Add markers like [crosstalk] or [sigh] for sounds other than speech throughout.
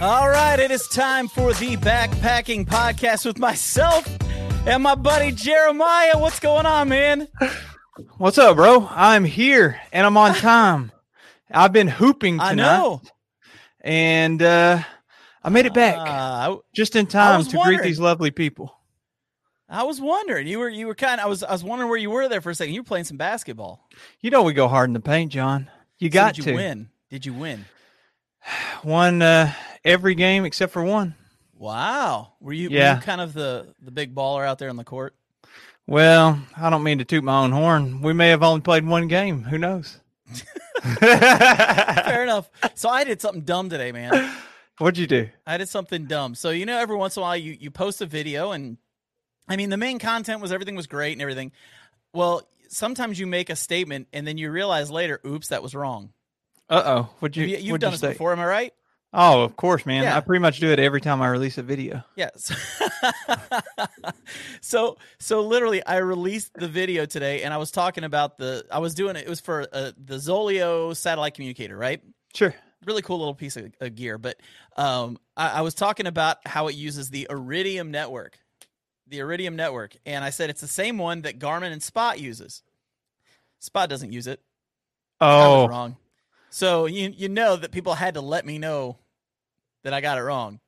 All right, it is time for the backpacking podcast with myself and my buddy Jeremiah. What's going on, man? What's up, bro? I'm here and I'm on [laughs] time. I've been hooping tonight. I know. And uh, I made it back Uh, just in time to greet these lovely people. I, was wondering. You were you were kind of I was I was wondering where you were there for a second. You were playing some basketball. You know we go hard in the paint, John. You So got did to you win? Did you win? [sighs] One uh, every game except for one. Wow. Were you, were Yeah. you kind of the the big baller out there on the court? Well, I don't mean to toot my own horn. We may have only played one game. Who knows? [laughs] Fair enough. So I did something dumb today, man. What'd you do? I did something dumb. So you know, every once in a while, you you post a video, and I mean, the main content was everything was great and everything. Well, sometimes you make a statement, and then you realize later, oops, that was wrong. Uh oh. What'd you? You, you've what'd done you this say? before, am I right? Oh, of course, man. Yeah. I pretty much do it every time I release a video. Yes. [laughs] so so literally, I released the video today, and I was talking about the. I was doing it. It was for uh, the Zoleo satellite communicator, right? Sure. really cool little piece of, of gear. But um, I, I was talking about how it uses the Iridium network, the Iridium network, and I said it's the same one that Garmin and Spot uses. Spot doesn't use it. I was Oh, wrong. So you you know that people had to let me know that I got it wrong.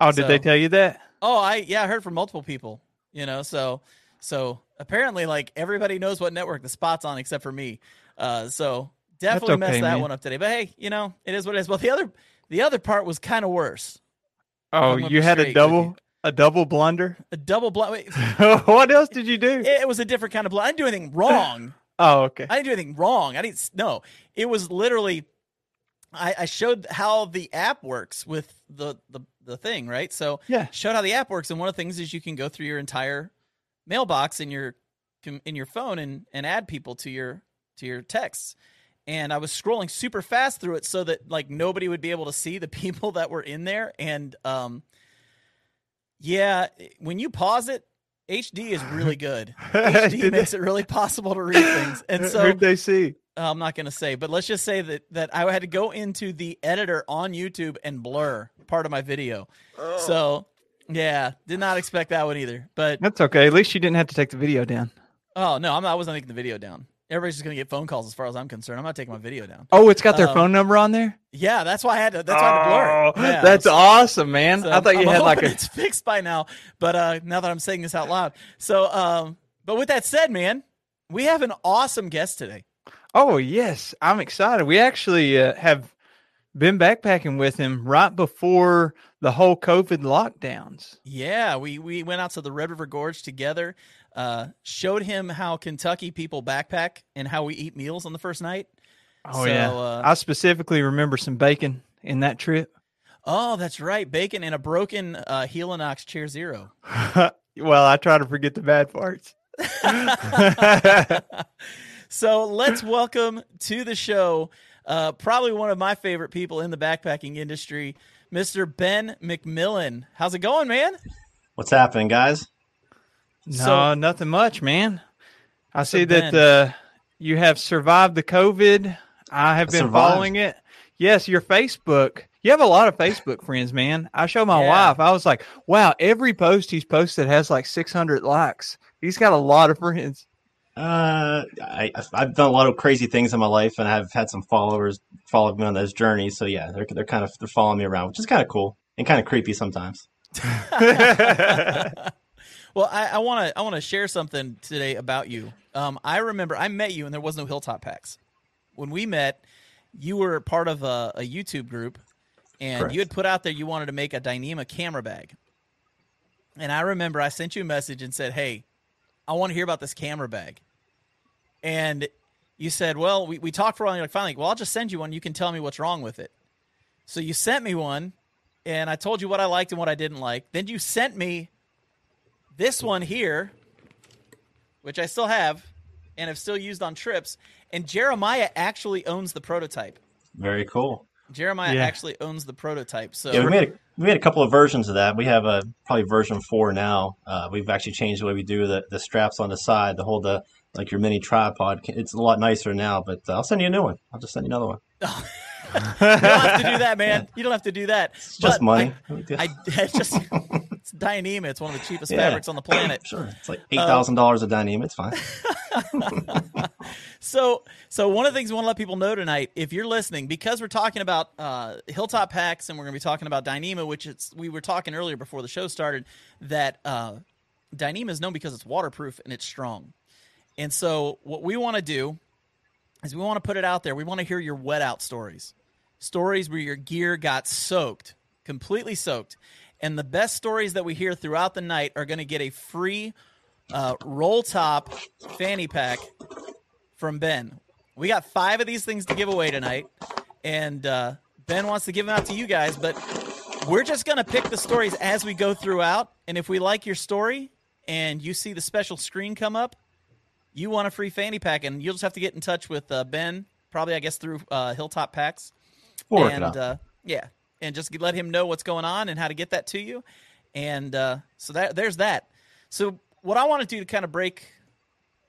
oh, did they tell you that? Oh, I yeah, I heard from multiple people. You know, so so apparently, like everybody knows what network the spot's on except for me. Uh, so definitely okay, messed that man. one up today. But hey, you know, it is what it is. Well, the other the other part was kind of worse. Oh, you had a double a double blunder. A double. Wait, [laughs] what else did you do? it, it was a different kind of blind. I didn't do anything wrong. [laughs] oh, okay. I didn't do anything wrong. I didn't. No, it was literally. I, I showed how the app works with the, the the thing, right? So Yeah. showed how the app works, and one of the things is you can go through your entire mailbox in your in your phone and and add people to your to your texts. And I was scrolling super fast through it so that like nobody would be able to see the [laughs] people that were in there. And um, yeah, when you pause it, HD is really good. [laughs] HD [laughs] makes it really possible to read things. And so Who'd they see? Uh, I'm not going to say, but let's just say that that I had to go into the editor on YouTube and blur part of my video. Oh. So, yeah, did not expect that one either. But That's okay. At least you didn't have to take the video down. oh no, I'm not, I wasn't taking the video down. Everybody's just going to get phone calls as far as I'm concerned. I'm not taking my video down. Oh, it's got their Um, phone number on there. Yeah, that's why I had to. That's why I had to blur it. Oh, Yeah, that's so- awesome, man. so I thought you I'm had like a. it's fixed by now. But uh, now that I'm saying this out loud, so um, but with that said, man, we have an awesome guest today. Oh yes, I'm excited. We actually uh, have been backpacking with him right before the whole COVID lockdowns. Yeah, we we went out to the Red River Gorge together. Uh, showed him how Kentucky people backpack and how we eat meals on the first night. Oh So, yeah, uh, I specifically remember some bacon in that trip. Oh, that's right, bacon and a broken uh, Helinox Chair Zero. [laughs] well, I try to forget the bad parts. [laughs] [laughs] so let's welcome to the show uh, probably one of my favorite people in the backpacking industry, Mr. Ben McMillan. How's it going, man? What's happening, guys? No, So- nothing much, man. I see Ben- that uh, you have survived the COVID. I have I been survived. following it. Yes, your Facebook. You have a lot of Facebook friends, man. I show my Yeah. wife. I was like, wow, every post he's posted has like 600 likes. He's got a lot of friends. Uh, I, I've done a lot of crazy things in my life, and I've had some followers follow me on those journeys. So yeah, they're they're kind of they're following me around, which is kind of cool and kind of creepy sometimes. [laughs] Well, I, I want to I want to share something today about you. Um, I remember I met you and there was no Hilltop Packs. When we met, you were part of a, a YouTube group, and Correct. you had put out there you wanted to make a Dyneema camera bag. And I remember I sent you a message and said, "Hey, I want to hear about this camera bag." And you said, "Well, we, we talked for a while. And you're like, finally, well, I'll just send you one. You can tell me what's wrong with it." So you sent me one, and I told you what I liked and what I didn't like. Then you sent me this one here, which I still have and have still used on trips. And Jeremiah actually owns the prototype. Very cool. Jeremiah Yeah. actually owns the prototype. So Yeah, we made a, we made a couple of versions of that. We have a probably version four now. Uh, we've actually changed the way we do the, the straps on the side to hold the like your mini tripod. It's a lot nicer now, but uh, I'll send you a new one. I'll just send you another one. [laughs] you don't have to do that, man. [laughs] You don't have to do that. It's just money. I, I [laughs] it's just it's Dyneema. It's one of the cheapest Yeah. fabrics on the planet. Sure, it's like eight thousand dollars a Dyneema. It's fine. So, so one of the things we want to let people know tonight, if you're listening, because we're talking about uh, Hilltop packs and we're going to be talking about Dyneema, which it's we were talking earlier before the show started that uh, Dyneema is known because it's waterproof and it's strong. And so, what we want to do is we want to put it out there. We want to hear your wet out stories, stories where your gear got soaked, completely soaked. And the best stories that we hear throughout the night are going to get a free uh, roll top fanny pack from Ben. We got five of these things to give away tonight, and uh, Ben wants to give them out to you guys. But we're just gonna pick the stories as we go throughout, and if we like your story and you see the special screen come up, you want a free fanny pack, and you'll just have to get in touch with uh, Ben, probably I guess through uh, Hilltop Packs, and uh, yeah, and just let him know what's going on and how to get that to you. And uh, so that there's that. So what I want to do to kind of break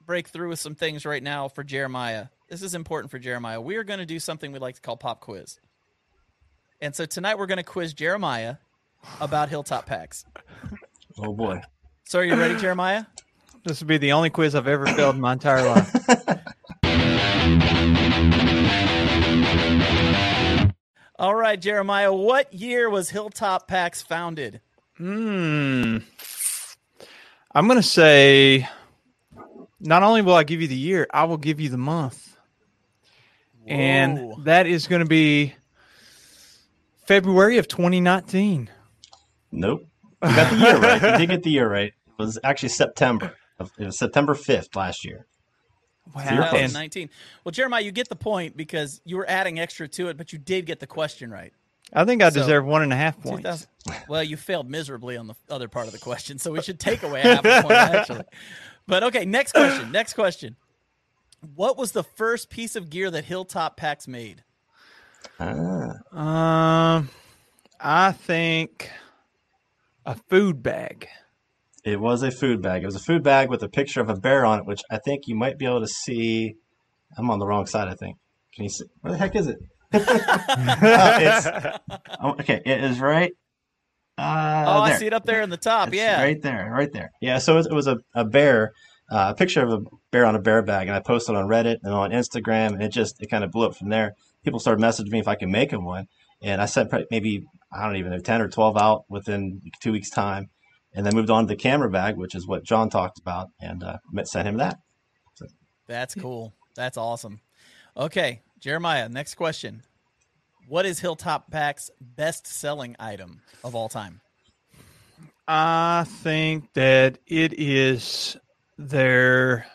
break through with some things right now for Jeremiah. This is important for Jeremiah. We are going to do something we like to call pop quiz. And so tonight we're going to quiz Jeremiah about Hilltop Packs. oh boy. So are you ready, Jeremiah? This would be the only quiz I've ever failed in my entire life. [laughs] All right, Jeremiah. What year was Hilltop Packs founded? Hmm. I'm going to say not only will I give you the year, I will give you the month. Whoa. And that is going to be February of 2019. Nope. You got the year right. You did get the year right. It was actually September. It was September fifth last year. Wow. You're close. And 2019. Well, Jeremiah, you get the point because you were adding extra to it, but you did get the question right. I think I So, deserve one and a half points. Well, you failed miserably on the other part of the question, so we should take away half a point [laughs] actually. But okay, next question. Next question. What was the first piece of gear that Hilltop Packs made? Ah. Um, I think a food bag. It was a food bag. It was a food bag with a picture of a bear on it, which I think you might be able to see. I'm on the wrong side, I think. Can you see? Where the heck is it? [laughs] It's, oh, okay, it is right. Uh, oh, I see it up there in the top. It's yeah. right there, right there. Yeah, so it, it was a, a bear, uh, a picture of a bear on a bear bag, and I posted on Reddit and on Instagram, and it just it kind of blew up from there. People started messaging me if I could make them one, and I sent maybe I don't even know ten or twelve out within two weeks' time, and then moved on to the camera bag, which is what John talked about, and uh, sent him that. That's cool. That's awesome. Okay, Jeremiah, next question. What is Hilltop Packs' best selling item of all time? I think that it is their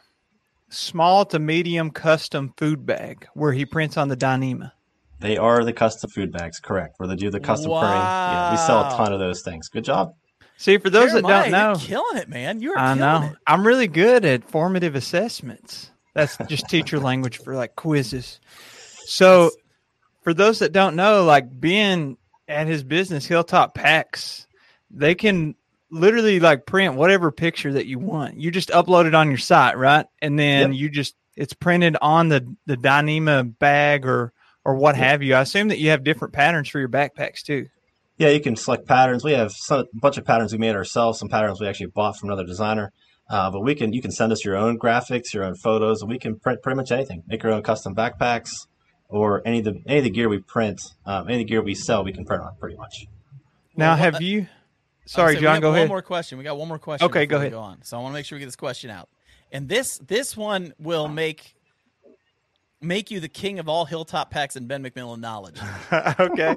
small to medium custom food bag where he prints on the Dyneema. They are the custom food bags, correct? Where they do the custom printing. Yeah, we sell a ton of those things. Good job. See, for those Jeremiah, that don't know, you're killing it, man. You're I killing know it. I'm really good at formative assessments. That's just teacher language for like quizzes. So, for those that don't know, like being at his business, Hilltop Packs, they can literally like print whatever picture that you want. You just upload it on your site, right? And then Yep. you just it's printed on the the Dyneema bag or or what have you. I assume that you have different patterns for your backpacks too. Yeah, you can select patterns. We have some, a bunch of patterns we made ourselves. Some patterns we actually bought from another designer. Uh, but we can you can send us your own graphics, your own photos, and we can print pretty much anything. Make your own custom backpacks or any of the any of the gear we print, um, any of the gear we sell, we can print on pretty much. Now, Well, have uh, you? Sorry, was John. got Go one ahead. more question. We got one more question. Okay, go ahead. Go on. So I want to make sure we get this question out. And this this one will make make you the king of all hilltop packs and Ben McMillan knowledge. [laughs] okay.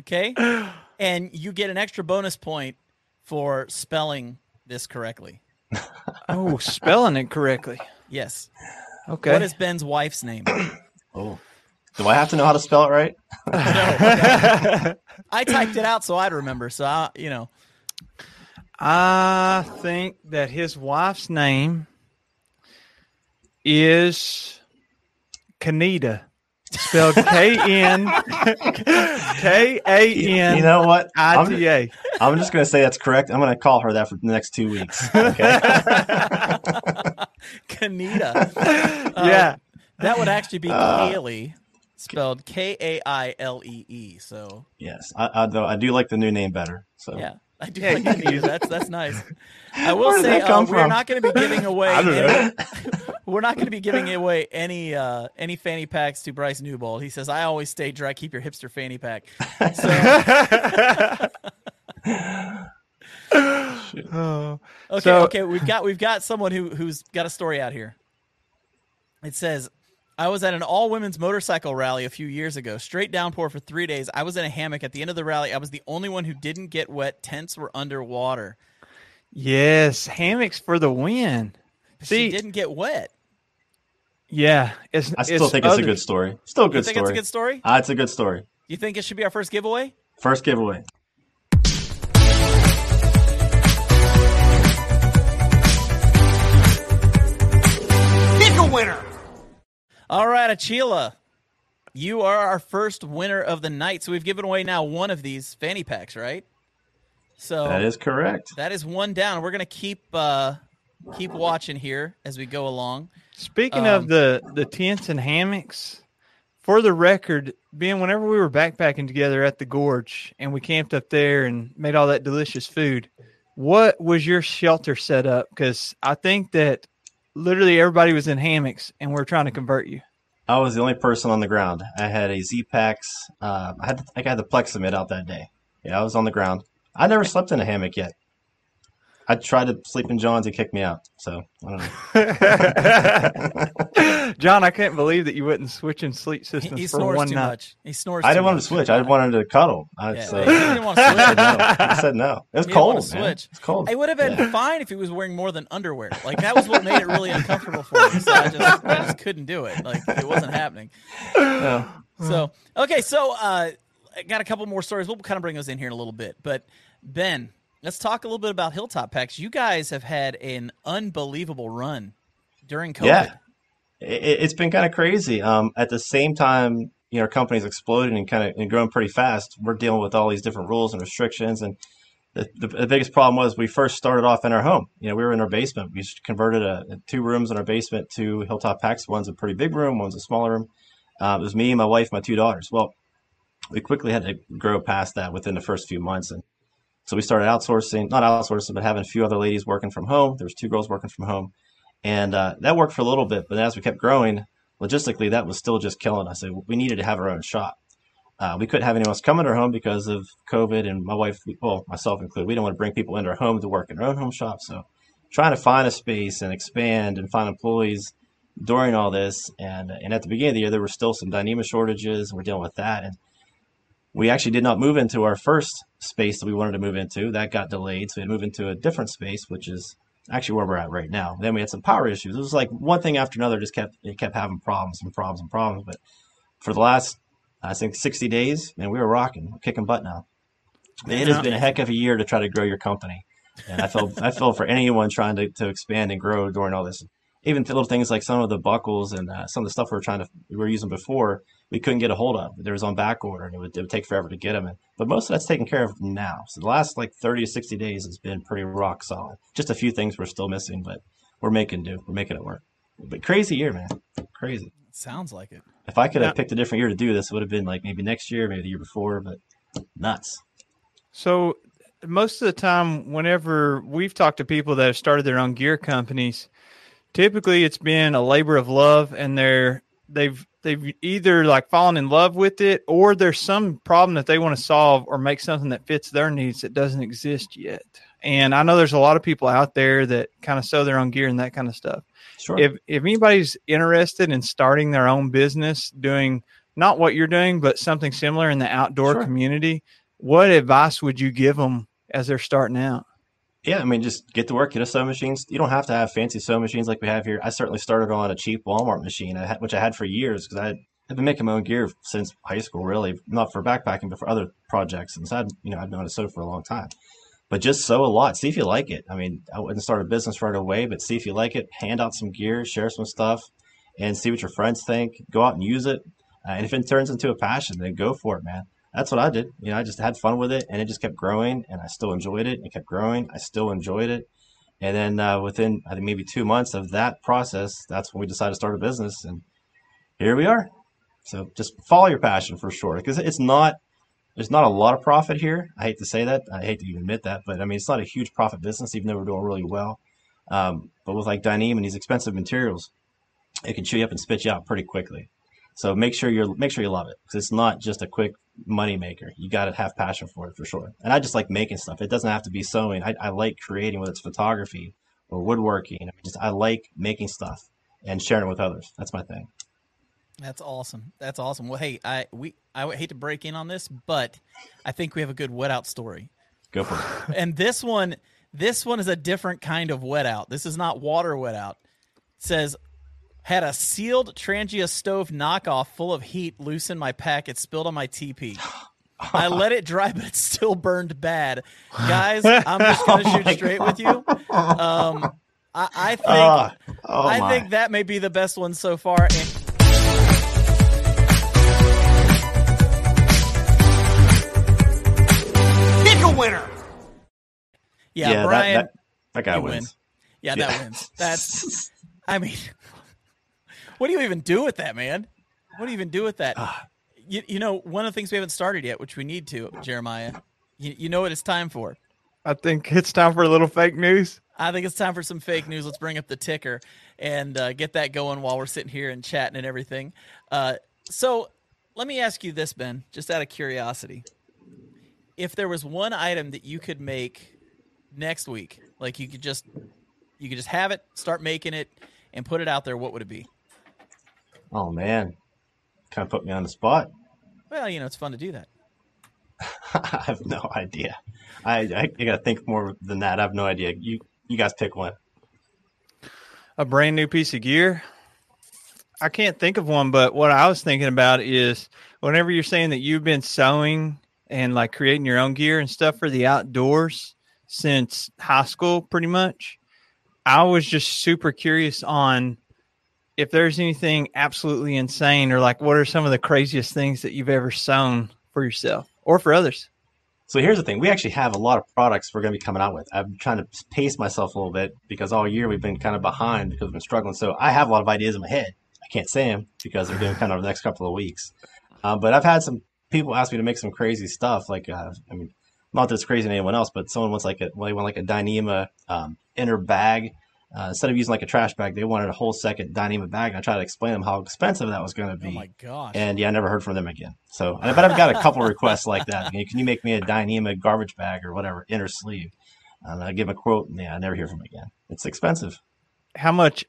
Okay, [laughs] and you get an extra bonus point for spelling this correctly. [laughs] Oh, spelling it correctly. Yes. Okay. What is Ben's wife's name? [coughs] Oh, Do I have to know how to spell it right? [laughs] [laughs] I typed it out so I'd remember. So I, you know, I think that his wife's name is Kanita, spelled [laughs] K N [laughs] K A N. You know what? I I'm, T A. I'm just going to say that's correct. I'm going to call her that for the next two weeks. Okay. [laughs] Kanita. Yeah. That would actually be Uh, Kaylee, spelled K A I L E E. So yes. I, I, though I do like the new name better. So yeah, I do Yeah, like you can Kanita. use it. That's that's nice. [laughs] I will say uh, we're not going to be giving [laughs] away. I don't any- [laughs] we're not going to be giving away any uh, any fanny packs to Bryce Newbold. He says, "I always stay dry. Keep your hipster fanny pack." So Oh. Okay, So- okay, we've got we've got someone who who's got a story out here. It says, "I was at an all women's motorcycle rally a few years ago. Straight downpour for three days. I was in a hammock at the end of the rally. I was the only one who didn't get wet. Tents were underwater. Yes, hammocks for the win. See, she didn't get wet. yeah, it's. I still think it's a good story. Still a You good think story. it's a good story? Ah, it's a good story. You think it should be our first giveaway? First giveaway. All right, Achila, you are our first winner of the night. So we've given away now one of these fanny packs, right? So That is correct. that is one down. We're gonna keep uh, keep watching here as we go along. Speaking Um, of the the tents and hammocks, for the record, being whenever we were backpacking together at the gorge and we camped up there and made all that delicious food, what was your shelter set up? Because I think that literally everybody was in hammocks and we are trying to convert you. I was the only person on the ground. I had a Zpacks. Uh, I had I had the Plexamid out that day. Yeah, I was on the ground. I never slept in a hammock yet. I tried to sleep in John's. He kicked me out. So I don't know. [laughs] John, I can't believe that you wouldn't switch in sleep systems he for snores one too night. much. He snores. I didn't want him much. to switch. I wanted to cuddle. I, Yeah, so he didn't want to [laughs] I said switch. no. I said no. It was He didn't cold. want to switch. It's cold. It would have been Yeah. fine if he was wearing more than underwear. Like that was what made it really uncomfortable for me. So I just, I just couldn't do it. Like it wasn't happening. No. So okay, so uh, I got a couple more stories. We'll kind of bring those in here in a little bit. But Ben, let's talk a little bit about Hilltop Packs. You guys have had an unbelievable run during COVID. Yeah. It, it's been kind of crazy. Um, at the same time, you know, our company's exploding and kind of and growing pretty fast. We're dealing with all these different rules and restrictions. And the, the, the biggest problem was we first started off in our home. You know, we were in our basement. We converted a, two rooms in our basement to Hilltop Packs. One's a pretty big room, one's a smaller room. Uh, it was me, my wife, my two daughters. Well, we quickly had to grow past that within the first few months. And so we started outsourcing, not outsourcing, but having a few other ladies working from home. There was two girls working from home. And uh, that worked for a little bit, but as we kept growing, logistically, that was still just killing us. We needed to have our own shop. Uh, we couldn't have anyone else come into our home because of COVID, and my wife, well, myself included, we don't want to bring people into our home to work in our own home shop. So trying to find a space and expand and find employees during all this, and and at the beginning of the year, there were still some Dyneema shortages, and we're dealing with that. And we actually did not move into our first space that we wanted to move into. That got delayed, so we had to move into a different space, which is actually where we're at right now. Then we had some power issues. It was like one thing after another, just kept it kept having problems and problems and problems. But for the last, I think, 60 days, man, we were rocking, we're kicking butt now. It has been a heck of a year to try to grow your company, and I feel I feel for anyone trying to, to expand and grow during all this. Even little things like some of the buckles and uh, some of the stuff we were trying to we were using before, we couldn't get a hold of. There was on back order, and it would, it would take forever to get them. And, but most of that's taken care of now. So the last like 30 to 60 days has been pretty rock solid. Just a few things we're still missing, but we're making do. We're making it work. But crazy year, man. Crazy. Sounds like it. If I could have Yeah. picked a different year to do this, it would have been like maybe next year, maybe the year before, but nuts. So most of the time, whenever we've talked to people that have started their own gear companies, typically it's been a labor of love, and they're they've they've either like fallen in love with it, or there's some problem that they want to solve or make something that fits their needs that doesn't exist yet. And I know there's a lot of people out there that kind of sew their own gear and that kind of stuff. Sure. If if anybody's interested in starting their own business, doing not what you're doing, but something similar in the outdoor Sure. community, what advice would you give them as they're starting out? Yeah, I mean, just get to work, get a sewing machine. You don't have to have fancy sewing machines like we have here. I certainly started on a cheap Walmart machine, which I had for years because I've been making my own gear since high school, really, not for backpacking, but for other projects. And so I'd, you know, I've known how to sew for a long time. But just sew a lot. See if you like it. I mean, I wouldn't start a business right away, but see if you like it. Hand out some gear, share some stuff, and see what your friends think. Go out and use it. Uh, and if it turns into a passion, then go for it, man. That's what I did. You know, I just had fun with it, and it just kept growing, and I still enjoyed it. It kept growing. I still enjoyed it. And then uh, within, I think maybe two months of that process, that's when we decided to start a business, and here we are. So just follow your passion for sure, because it's not there's not a lot of profit here. I hate to say that. I hate to even admit that, but I mean it's not a huge profit business, even though we're doing really well. Um, but with like Dyneema and these expensive materials, it can chew you up and spit you out pretty quickly. So make sure you're make sure you love it because it's not just a quick money maker. You got to have passion for it for sure. And I just like making stuff. It doesn't have to be sewing. I, I like creating, whether it's photography or woodworking. I mean, just I like making stuff and sharing it with others. That's my thing. That's awesome. That's awesome. Well, hey, I we I hate to break in on this, but I think we have a good wet out story. Go for it. [laughs] and this one, this one is a different kind of wet out. This is not water wet out. It says had a sealed Trangia stove knockoff full of HEET loose in my pack. It spilled on my TP. [laughs] I let it dry, but it still burned bad. [laughs] Guys, I'm just gonna oh shoot straight God. with you. Um, I, I [laughs] think uh, oh I think that may be the best one so far. And- winner. Yeah, yeah Brian. That, that, that guy wins. Win. Yeah, yeah, that wins. That's. I mean, what do you even do with that, man? What do you even do with that? Ah. you, you know, one of the things we haven't started yet, which we need to, Jeremiah. You, you know what it's time for? I think it's time for a little fake news. I think it's time for some fake news. Let's bring up the ticker and uh, get that going while we're sitting here and chatting and everything. Uh, so, let me ask you this, Ben, just out of curiosity if there was one item that you could make next week, like you could just you could just have it, start making it, and put it out there, what would it be? Oh man, kind of put me on the spot. Well, you know, it's fun to do that. [laughs] I have no idea. I, I, I got to think more than that. I have no idea. You you guys pick one. A brand new piece of gear. I can't think of one, but what I was thinking about is whenever you're saying that you've been sewing and like creating your own gear and stuff for the outdoors since high school, pretty much. I was just super curious on if there's anything absolutely insane or like what are some of the craziest things that you've ever sewn for yourself or for others. So here's the thing: we actually have a lot of products we're going to be coming out with. I'm trying to pace myself a little bit because all year we've been kind of behind because we've been struggling. So I have a lot of ideas in my head. I can't say them because they're doing kind of the next couple of weeks. Um, but I've had some people ask me to make some crazy stuff. Like, uh, I mean, not that it's crazy to anyone else, but someone wants like a, well, they want like a Dyneema um, inner bag. Uh, instead of using like a trash bag, they wanted a whole second Dyneema bag. And I tried to explain them how expensive that was going to be. Oh my gosh! And yeah, I never heard from them again. So, I but I've got a couple requests like that. Can you make me a Dyneema garbage bag or whatever inner sleeve? And I give them a quote, and yeah, I never hear from them again. It's expensive. How much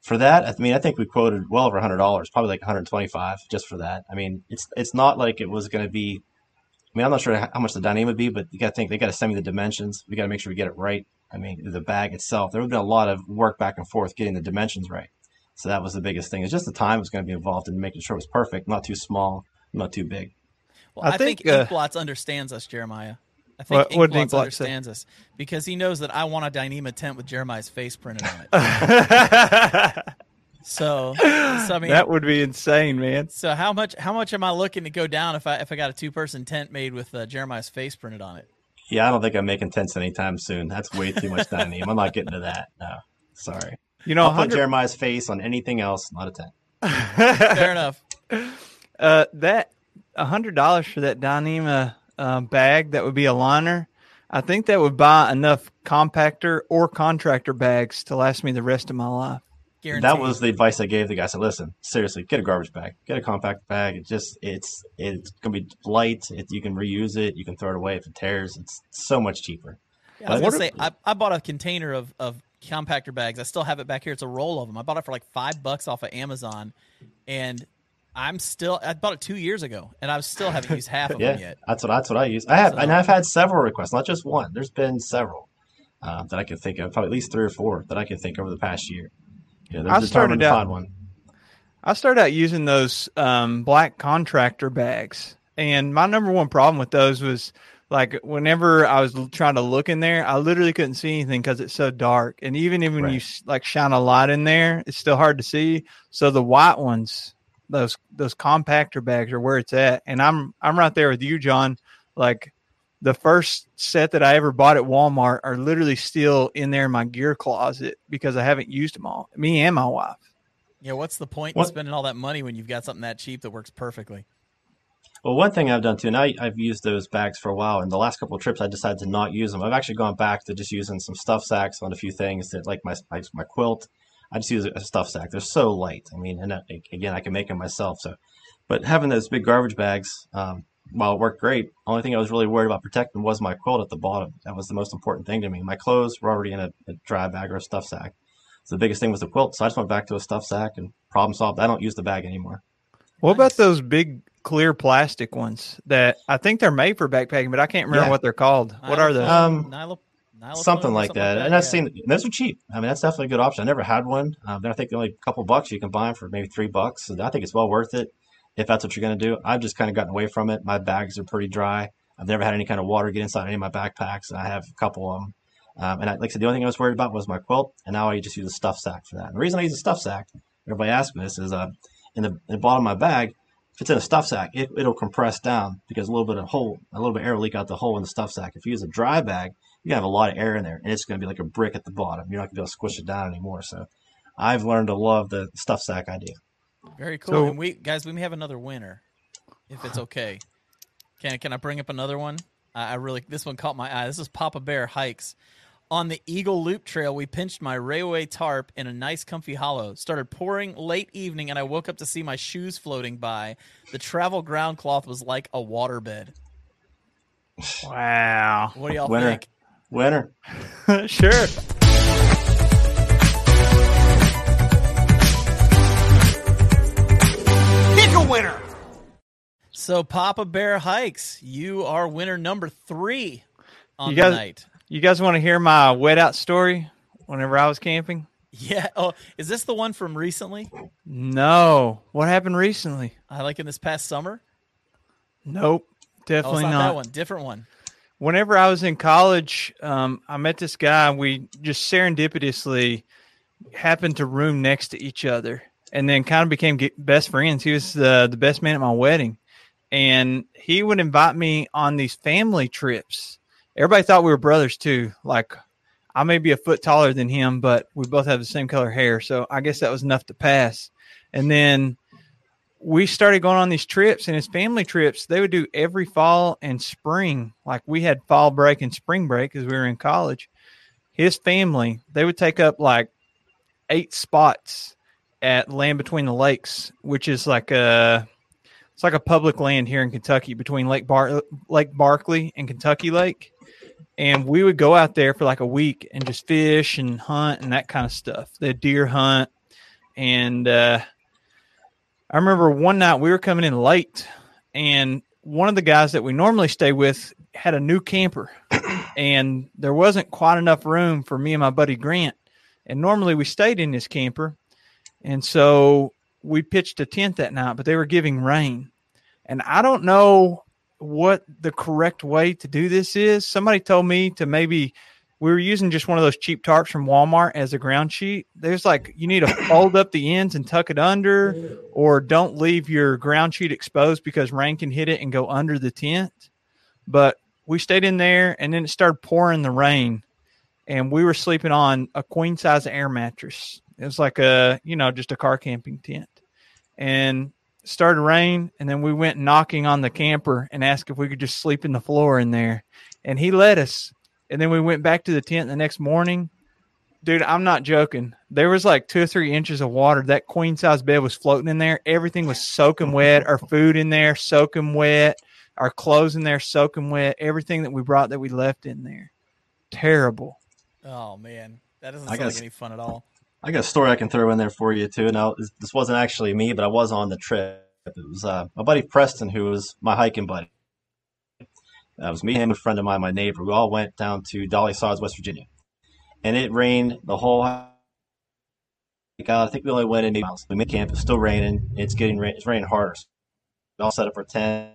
for that, I mean, I think we quoted well over hundred dollars, probably like 125 just for that. I mean, it's it's not like it was going to be. I mean, I'm not sure how much the Dyneema would be, but you got to think they got to send me the dimensions. We got to make sure we get it right. I mean, the bag itself, there would be a lot of work back and forth getting the dimensions right. So that was the biggest thing. It's just the time was going to be involved in making sure it was perfect, not too small, not too big. Well, I, I think, think uh, Inkblots understands us, Jeremiah. I think what, what Inkblots understands say? us because he knows that I want a Dyneema tent with Jeremiah's face printed on it. [laughs] so, so I mean, that would be insane, man. So how much how much am I looking to go down if I if I got a two person tent made with uh, Jeremiah's face printed on it? Yeah, I don't think I'm making tents anytime soon. That's way too much Dyneema. I'm not getting to that. No, sorry. You know, I'll 100... put Jeremiah's face on anything else, not a tent. [laughs] Fair enough. Uh, that a hundred dollars for that Dyneema uh, bag that would be a liner, I think that would buy enough compactor or contractor bags to last me the rest of my life. Guaranteed. That was the advice I gave the guy. I said, "Listen, seriously, get a garbage bag, get a compact bag. It just it's it's gonna be light. It, you can reuse it. You can throw it away if it tears. It's so much cheaper." Yeah, I was gonna say I, I bought a container of of compactor bags. I still have it back here. It's a roll of them. I bought it for like five bucks off of Amazon, and I'm still. I bought it two years ago, and I still haven't used half [laughs] of yeah, them yet. That's what that's what I use. I have, so, and I've had several requests, not just one. There's been several uh, that I can think of, probably at least three or four that I can think over the past year. Yeah, I started out. One. I started out using those um, black contractor bags, and my number one problem with those was like whenever I was trying to look in there, I literally couldn't see anything because it's so dark. And even when Right. you like shine a light in there, it's still hard to see. So the white ones, those those compactor bags, are where it's at. And I'm I'm right there with you, John. Like the first set that I ever bought at Walmart are literally still in there in my gear closet because I haven't used them all. Me and my wife. Yeah, what's the point What- in spending all that money when you've got something that cheap that works perfectly? Well, one thing I've done too, now I've used those bags for a while, and the last couple of trips I decided to not use them. I've actually gone back to just using some stuff sacks on a few things that, like my my, my quilt. I just use a stuff sack. They're so light. I mean, and uh, again, I can make them myself. So, but having those big garbage bags, um, while it worked great, only thing I was really worried about protecting was my quilt at the bottom. That was the most important thing to me. My clothes were already in a, a dry bag or a stuff sack. So the biggest thing was the quilt. So I just went back to a stuff sack and problem solved. I don't use the bag anymore. What about those big clear plastic ones that I think they're made for backpacking, but I can't remember Yeah. what they're called. What are those? Um, Nilo, Nilo something like that. And I've yeah. seen those are cheap. I mean, that's definitely a good option. I never had one. Um, I think they're only a couple bucks you can buy them for maybe three bucks. So I think it's well worth it if that's what you're going to do. I've just kind of gotten away from it. My bags are pretty dry. I've never had any kind of water get inside any of my backpacks. I have a couple of them. Um, and I, like I said, the only thing I was worried about was my quilt, and now I just use a stuff sack for that. And the reason I use a stuff sack, everybody asks me this, is uh, in the, in the bottom of my bag, if it's in a stuff sack, it, it'll compress down because a little bit of hole, a little bit of air will leak out the hole in the stuff sack. If you use a dry bag, you're gonna have a lot of air in there, and it's gonna be like a brick at the bottom. You're not gonna be able to squish it down anymore. So, I've learned to love the stuff sack idea. Very cool. So- and we guys, we may have another winner, if it's okay. Can can I bring up another one? I, I really this one caught my eye. This is Papa Bear hikes. On the Eagle Loop Trail, we pinched my Ray-Way tarp in a nice, comfy hollow. Started pouring late evening, and I woke up to see my shoes floating by. The travel ground cloth was like a waterbed. Wow. What do y'all Winner. think? Winner. [laughs] sure. So, Papa Bear hikes, you are winner number three on You the guys- night. You guys want to hear my wet out story whenever I was camping? Yeah. Oh, is this the one from recently? No. What happened recently? I like in this past summer. Nope. Oh, Definitely not, not. that one. Different one. Whenever I was in college, um, I met this guy. We just serendipitously happened to room next to each other and then kind of became best friends. He was the, the best man at my wedding. And he would invite me on these family trips. Everybody thought we were brothers too. Like I may be a foot taller than him, but we both have the same color hair. So I guess that was enough to pass. And then we started going on these trips and his family trips they would do every fall and spring like we had fall break and spring break as we were in college his family they would take up like eight spots at land between the lakes which is like a it's like a public land here in kentucky between lake Bar- lake barkley and kentucky lake. And we would go out there for like a week and just fish and hunt and that kind of stuff. The deer hunt. And uh I remember one night we were coming in late, and one of the guys that we normally stay with had a new camper, [clears throat] and there wasn't quite enough room for me and my buddy Grant. And normally we stayed in this camper, and so we pitched a tent that night, but they were giving rain, and I don't know what the correct way to do this is. Somebody told me to maybe we were using just one of those cheap tarps from Walmart as a ground sheet. There's like you need to fold up the ends and tuck it under, or don't leave your ground sheet exposed because rain can hit it and go under the tent. But we stayed in there and then it started pouring the rain and we were sleeping on a queen size air mattress. It was like a, you know, just a car camping tent. And started to rain and then we went knocking on the camper and asked if we could just sleep in the floor in there. And he let us. And then we went back to the tent the next morning. Dude, I'm not joking. There was like two or three inches of water. That queen size bed was floating in there. Everything was soaking wet. Our food in there, soaking wet. Our clothes in there, soaking wet. Everything that we brought that we left in there. Terrible. Oh man, that doesn't sound like any fun at all. I got a story I can throw in there for you too. Now, this, wasn't actually me, but I was on the trip. It was uh, my buddy Preston, who was my hiking buddy. That was me, him, a friend of mine, my neighbor. We all went down to Dolly Sods, West Virginia, and it rained the whole uh, I think we only went in eight miles. We made camp. It's still raining. It's getting rain. It's raining harder. We all set up our tents.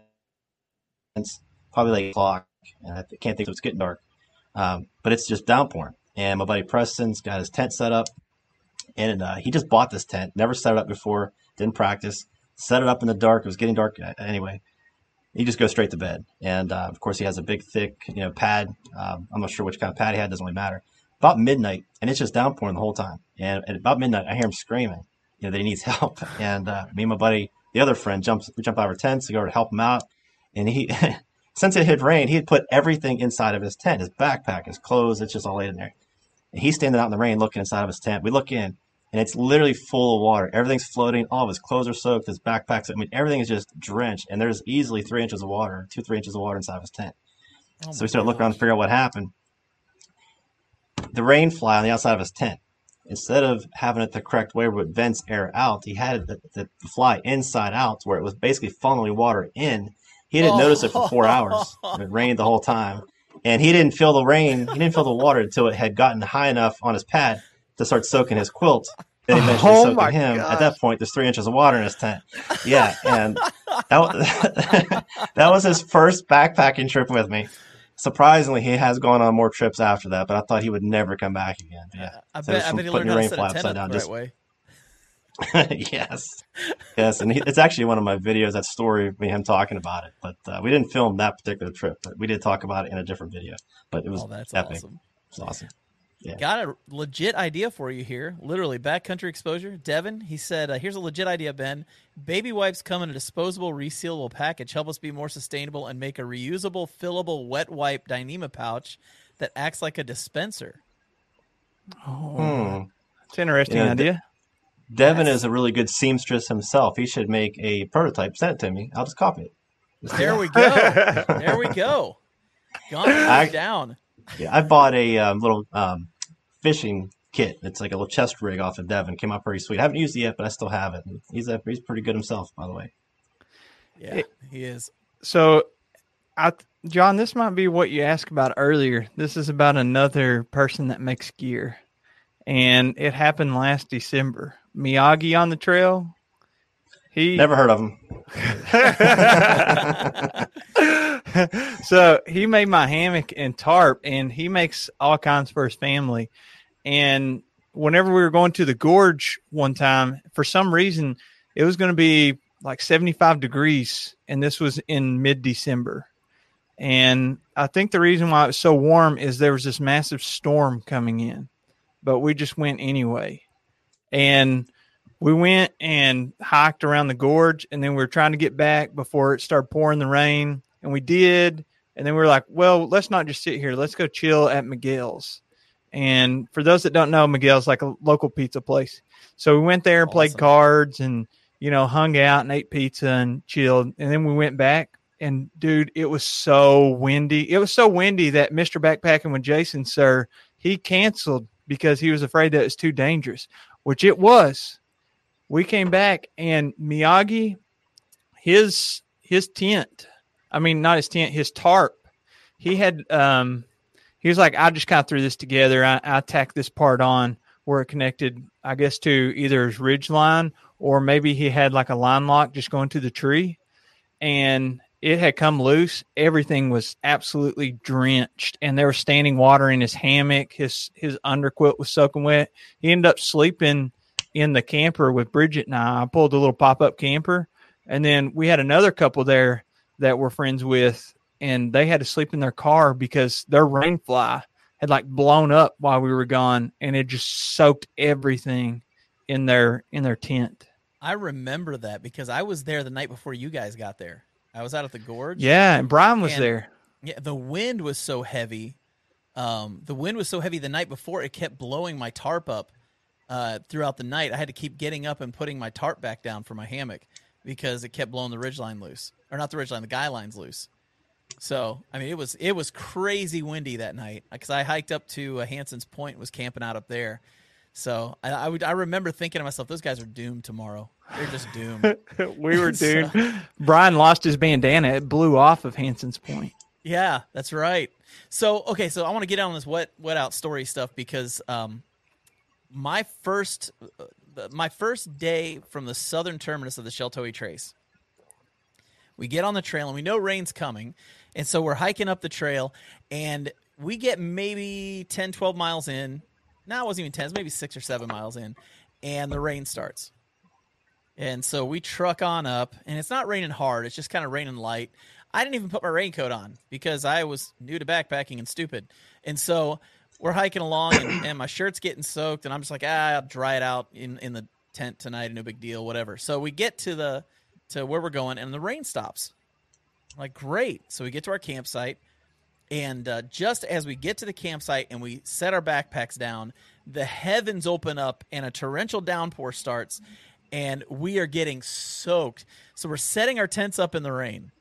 Probably like o'clock. And I can't think. So it's getting dark. Um, but it's just downpouring. And my buddy Preston's got his tent set up, and uh, he just bought this tent. Never set it up before. Didn't practice. Set it up in the dark. It was getting dark uh, anyway. He just goes straight to bed. And uh, of course, he has a big, thick, you know, pad. Um, I'm not sure which kind of pad he had. Doesn't really matter. About midnight, and it's just downpouring the whole time. And at about midnight, I hear him screaming, you know, that he needs [laughs] help. And uh, me and my buddy, the other friend, jumps. We jump out of our tents to go to help him out. And he, [laughs] since it had rained, he had put everything inside of his tent, his backpack, his clothes. It's just all laid in there. And he's standing out in the rain, looking inside of his tent. We look in, and it's literally full of water. Everything's floating. All of his clothes are soaked. His backpacks. I mean, everything is just drenched, and there's easily three inches of water, two, three inches of water inside of his tent. Oh so we started looking around to figure out what happened. The rain fly on the outside of his tent. Instead of having it the correct way where it vents air out, he had the, the, the fly inside out, where it was basically funneling water in. He didn't notice it for four hours. [laughs] It rained the whole time, and he didn't feel the rain. He didn't feel the water until it had gotten high enough on his pad to start soaking his quilt. Then eventually Oh soaking him. gosh. At that point, there's three inches of water in his tent. Yeah, and that was, [laughs] that was his first backpacking trip with me. Surprisingly, he has gone on more trips after that, but I thought he would never come back again. Yeah, I So bet, I bet he learned your how to set a tent down, the just- right way. [laughs] yes, yes, and he, it's actually one of my videos. That story of me him talking about it, but uh, we didn't film that particular trip, but we did talk about it in a different video. But it was Oh, that's epic. awesome. It was awesome. Yeah. Got a legit idea for you here. Literally, backcountry exposure. Devin, he said, uh, "Here's a legit idea, Ben. Baby wipes come in a disposable, resealable package. Help us be more sustainable and make a reusable, fillable wet wipe Dyneema pouch that acts like a dispenser." Oh, Hmm. it's an interesting Yeah, idea. Devin Yes. is a really good seamstress himself. He should make a prototype. Send it to me. I'll just copy it. Just- [laughs] There we go. there we go. Gone I- down. Yeah, I bought a um, little um, fishing kit. It's like a little chest rig off of Devin. Came out pretty sweet. I haven't used it yet, but I still have it. He's a, he's pretty good himself, by the way. Yeah, he is. So, I, John, this might be what you asked about earlier. This is about another person that makes gear, and it happened last December. Miyagi on the trail. He Never heard of him. [laughs] so he made my hammock and tarp, and he makes all kinds for his family. And whenever we were going to the gorge one time, for some reason, it was going to be like 75 degrees, and this was in mid December. And I think the reason why it was so warm is there was this massive storm coming in, but we just went anyway. And we went and hiked around the gorge, and then we were trying to get back before it started pouring the rain, and we did. And then we were like, well, let's not just sit here. Let's go chill at Miguel's. And for those that don't know, Miguel's like a local pizza place. So we went there and played cards and, you know, hung out and ate pizza and chilled. And then we went back. And dude, it was so windy. It was so windy that Mr. Backpacking with Jason, sir, he canceled because he was afraid that it was too dangerous, which it was. We came back and Miyagi, his his tent, I mean not his tent, his tarp, he had um he was like, I just kind of threw this together. I, I tacked this part on where it connected, I guess, to either his ridge line or maybe he had like a line lock just going to the tree. And it had come loose. Everything was absolutely drenched, and there was standing water in his hammock. His his underquilt was soaking wet. He ended up sleeping in the camper with Bridget and I. I pulled a little pop up camper, and then we had another couple there that we're friends with, and they had to sleep in their car because their rain fly had like blown up while we were gone, and it just soaked everything in their in their tent. I remember that because I was there the night before you guys got there. I was out at the gorge. Yeah, and Brian was And- there. Yeah, the wind was so heavy. Um, the wind was so heavy the night before it kept blowing my tarp up uh, throughout the night. I had to keep getting up and putting my tarp back down for my hammock because it kept blowing the ridge line loose, or not the ridge line, the guy lines loose. So I mean, it was it was crazy windy that night because I hiked up to uh, Hanson's Point, was camping out up there. So I, I would I remember thinking to myself, those guys are doomed tomorrow. They're just doomed. [laughs] we were [laughs] So- Brian lost his bandana. It blew off of Hanson's Point. Yeah, that's right. So okay, so I want to get on this wet wet out story stuff because um, my first uh, my first day from the southern terminus of the Sheltowee Trace. We get on the trail and we know rain's coming. And so we're hiking up the trail and we get maybe 10, 12 miles in. No, it wasn't even 10, it's maybe six or seven miles in. And the rain starts. And so we truck on up and it's not raining hard. It's just kind of raining light. I didn't even put my raincoat on because I was new to backpacking and stupid. And so we're hiking along and, [coughs] and my shirt's getting soaked and I'm just like, ah, I'll dry it out in, in the tent tonight, no big deal, whatever. So we get to the to where we're going and the rain stops. like, great. So we get to our campsite and uh, just as we get to the campsite and we set our backpacks down, the heavens open up and a torrential downpour starts and we are getting soaked. So we're setting our tents up in the rain.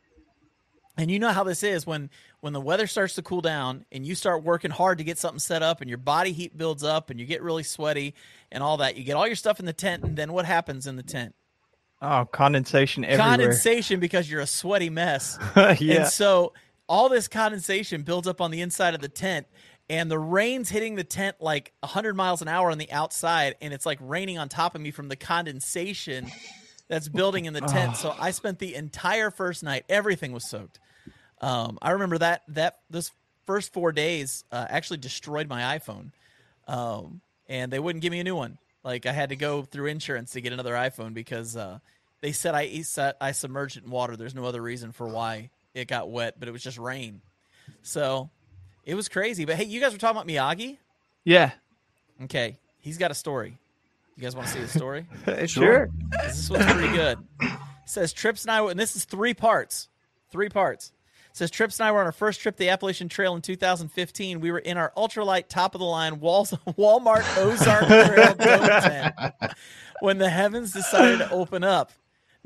And you know how this is when when the weather starts to cool down and you start working hard to get something set up and your body heat builds up and you get really sweaty and all that. You get all your stuff in the tent and then what happens in the tent? Oh, condensation everywhere. Condensation because you're a sweaty mess. [laughs] yeah. And so all this condensation builds up on the inside of the tent and the rain's hitting the tent like 100 miles an hour on the outside and it's like raining on top of me from the condensation that's building in the tent. [sighs] So I spent the entire first night everything was soaked. Um, I remember that that this first 4 days uh, actually destroyed my iPhone. Um, and they wouldn't give me a new one. Like I had to go through insurance to get another iPhone because uh, they said I I submerged it in water. There's no other reason for why it got wet, but it was just rain. So it was crazy. But hey, you guys were talking about Miyagi. Yeah. Okay, he's got a story. You guys want to see the story? [laughs] sure. This one's pretty good. It says Trips and I, and this is three parts. Three parts. It says Trips and I were on our first trip to the Appalachian Trail in 2015. We were in our ultralight, top of the line Walls, [laughs] Walmart Ozark Trail [laughs] tent when the heavens decided to open up.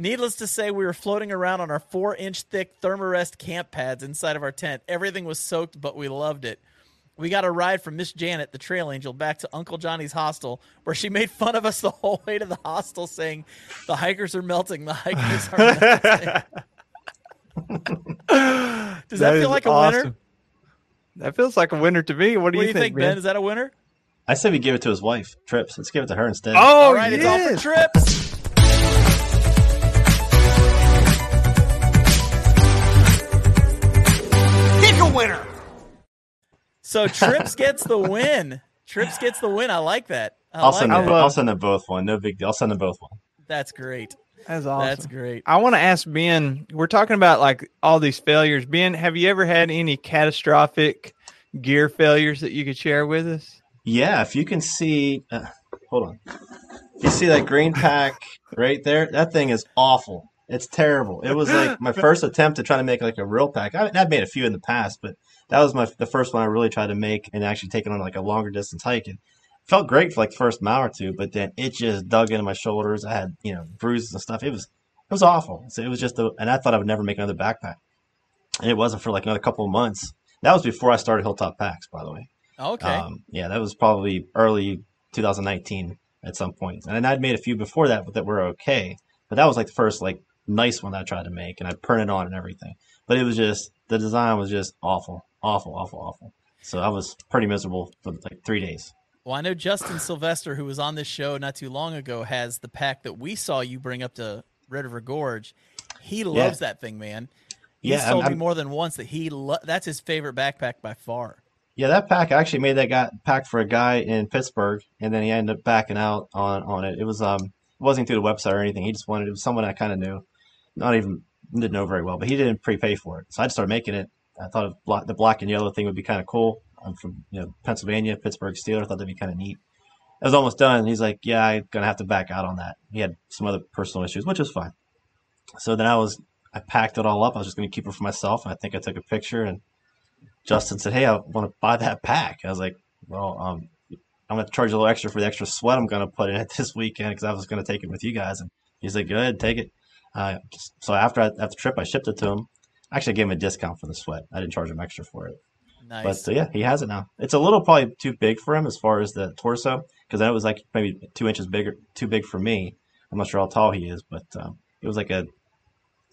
Needless to say, we were floating around on our four inch thick Thermarest camp pads inside of our tent. Everything was soaked, but we loved it. We got a ride from Miss Janet, the trail angel, back to Uncle Johnny's hostel, where she made fun of us the whole way to the hostel, saying, The hikers are melting. The hikers are melting. [laughs] Does that feel like a awesome. winner? That feels like a winner to me. What do What you, do you think, Ben? Is that a winner? I said we give it to his wife, Trips. Let's give it to her instead. Oh, All right, it's all for Trips. So Trips gets the win. Trips gets the win. I like that. I I'll like send that. them. I'll send them both one. No big deal. I'll send them both one. That's great. That's awesome. That's great. I want to ask Ben. We're talking about like all these failures. Ben, have you ever had any catastrophic gear failures that you could share with us? Yeah, if you can see, uh, hold on. You see that green pack right there? That thing is awful. It's terrible. It was like my [laughs] first attempt to try to make like a real pack. I, I've made a few in the past, but that was my the first one I really tried to make and actually take it on like a longer distance hike. And felt great for like the first mile or two, but then it just dug into my shoulders. I had you know bruises and stuff. It was it was awful. So it was just a, and I thought I would never make another backpack, and it wasn't for like another couple of months. That was before I started Hilltop Packs, by the way. Okay. Um, yeah, that was probably early 2019 at some point. And I'd made a few before that, but that were okay. But that was like the first like nice one that I tried to make, and I printed on and everything. But it was just the design was just awful, awful, awful, awful. So I was pretty miserable for like three days. Well, I know Justin Sylvester, who was on this show not too long ago, has the pack that we saw you bring up to Red River Gorge. He loves that thing, man. He's Yeah, I'm- told me more than once that he lo- that's his favorite backpack by far. Yeah, that pack I actually made that guy pack for a guy in Pittsburgh, and then he ended up backing out on on it. It was um it wasn't through the website or anything. He just wanted it was someone I kind of knew, not even didn't know very well, but he didn't prepay for it. So I just started making it. I thought black, the black and yellow thing would be kind of cool. I'm from you know Pennsylvania, Pittsburgh Steelers. I thought that'd be kind of neat. I was almost done. He's like, "Yeah, I'm gonna have to back out on that." He had some other personal issues, which was fine. So then I was I packed it all up. I was just gonna keep it for myself, and I think I took a picture and Justin said, "Hey, I want to buy that pack." I was like, "Well, um, I'm going to charge a little extra for the extra sweat I'm going to put in it [laughs] this weekend because I was going to take it with you guys." And he's like, "Go ahead, take it." Uh, so after I, after the trip, I shipped it to him. Actually, I gave him a discount for the sweat. I didn't charge him extra for it. Nice. But so, yeah, he has it now. It's a little probably too big for him as far as the torso because then it was like maybe two inches bigger, too big for me. I'm not sure how tall he is, but um, it was like a,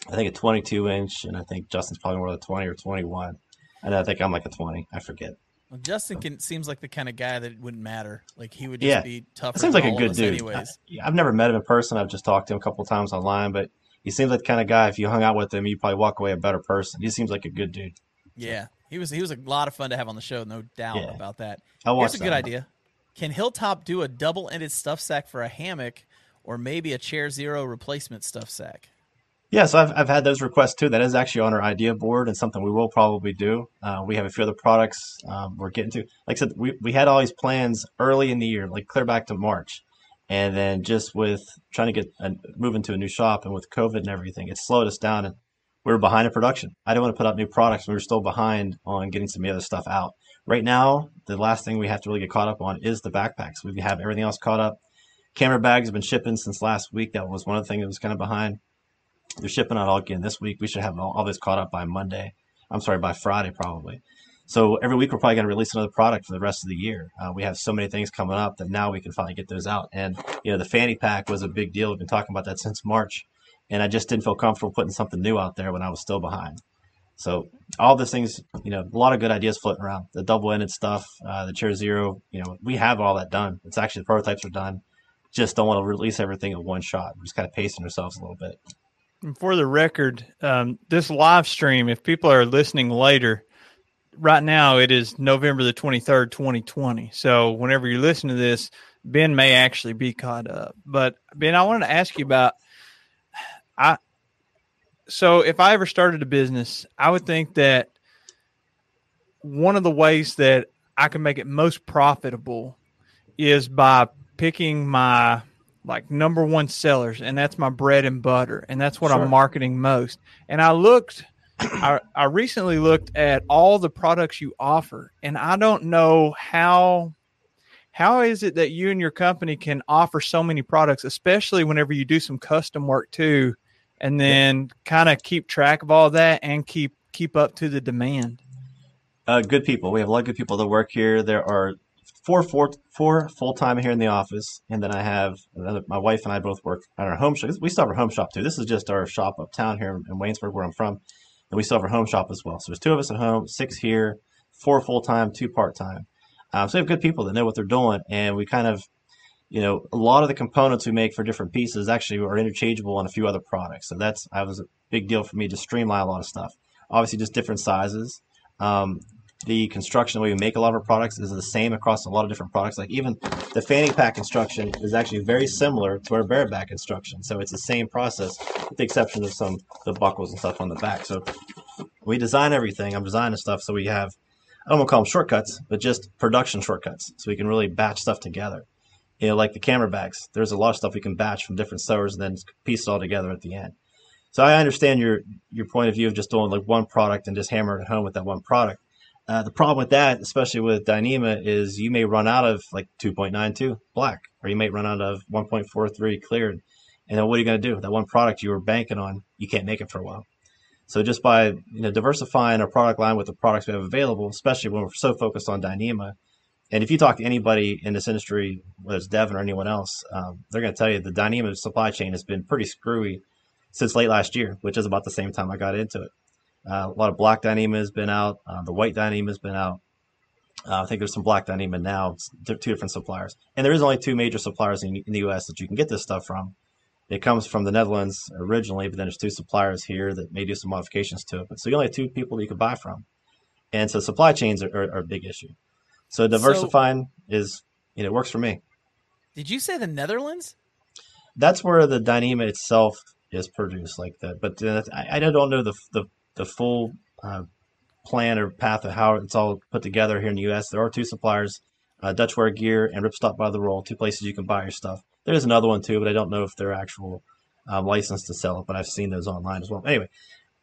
I think a 22 inch, and I think Justin's probably more like 20 or 21, and I think I'm like a 20. I forget. Well, Justin can, seems like the kind of guy that it wouldn't matter. Like he would just Yeah. be tough. It seems like a good dude. anyways. I, I've never met him in person. I've just talked to him a couple times online, but he seems like the kind of guy. If you hung out with him, you'd probably walk away a better person. He seems like a good dude. Yeah, he was he was a lot of fun to have on the show. No doubt Yeah. about that. I'll Here's a good one. idea. Can Hilltop do a double-ended stuff sack for a hammock, or maybe a Chair Zero replacement stuff sack? Yeah, so I've, I've had those requests too. That is actually on our idea board and something we will probably do. Uh, we have a few other products um, we're getting to. Like I said, we, we had all these plans early in the year, like clear back to March. And then just with trying to get a, move into a new shop and with COVID and everything, it slowed us down and we were behind in production. I didn't want to put out new products. We were still behind on getting some of the other stuff out. Right now, the last thing we have to really get caught up on is the backpacks. We have everything else caught up. Camera bags have been shipping since last week. That was one of the things that was kind of behind. They're shipping out all again this week. We should have all, all this caught up by Monday. I'm sorry, by Friday probably. So every week we're probably going to release another product for the rest of the year. Uh, we have so many things coming up that now we can finally get those out. And you know, the fanny pack was a big deal. We've been talking about that since March, and I just didn't feel comfortable putting something new out there when I was still behind. So all these things, you know, a lot of good ideas floating around. The double-ended stuff, uh, the Chair Zero, you know, we have all that done. It's actually the prototypes are done. Just don't want to release everything at one shot. We're just kind of pacing ourselves a little bit. And for the record, um, this live stream, if people are listening later, right now it is November the 23rd, 2020. So whenever you listen to this, Ben may actually be caught up. But Ben, I wanted to ask you about I so if I ever started a business, I would think that one of the ways that I can make it most profitable is by picking my like number one sellers and that's my bread and butter and that's what Sure. I'm marketing most. And I looked I, I recently looked at all the products you offer and I don't know how how is it that you and your company can offer so many products especially whenever you do some custom work too and then kind of keep track of all that and keep keep up to the demand. Uh, good people. We have a lot of good people that work here. There are four, four, four full time here in the office, and then I have another, my wife and I both work at our home shop. We still have our home shop too. This is just our shop uptown here in Waynesburg, where I'm from, and we still have our home shop as well. So there's two of us at home, six here, four full time, two part time. Um, so we have good people that know what they're doing, and we kind of, you know, a lot of the components we make for different pieces actually are interchangeable on a few other products. So that's that was a big deal for me to streamline a lot of stuff. Obviously, just different sizes. Um, the construction the way we make a lot of our products is the same across a lot of different products. Like even the fanny pack construction is actually very similar to our bear bag construction. So it's the same process, with the exception of some the buckles and stuff on the back. So we design everything. I'm designing stuff so we have I don't want to call them shortcuts, but just production shortcuts, so we can really batch stuff together. You know, like the camera bags. There's a lot of stuff we can batch from different sewers and then piece it all together at the end. So I understand your your point of view of just doing like one product and just hammer it home with that one product. Uh, the problem with that, especially with Dyneema, is you may run out of like 2.92 black, or you may run out of 1.43 cleared. And then what are you going to do? That one product you were banking on, you can't make it for a while. So just by you know diversifying our product line with the products we have available, especially when we're so focused on Dyneema, and if you talk to anybody in this industry, whether it's Devin or anyone else, um, they're going to tell you the Dyneema supply chain has been pretty screwy since late last year, which is about the same time I got into it. Uh, a lot of black Dyneema has been out. Uh, the white Dyneema has been out. Uh, I think there's some black Dyneema now. It's two different suppliers, and there is only two major suppliers in, in the U.S. that you can get this stuff from. It comes from the Netherlands originally, but then there's two suppliers here that may do some modifications to it. But so you only have two people you can buy from, and so supply chains are, are, are a big issue. So diversifying is you know it works for me. Did you say the Netherlands? That's where the Dyneema itself is produced like that. But uh, I, I don't know the the, the full uh, plan or path of how it's all put together here in the U.S. There are two suppliers, uh, Dutchware Gear and Ripstop by the Roll, two places you can buy your stuff. There's another one too, but I don't know if they're actual um, licensed to sell it. But I've seen those online as well. Anyway,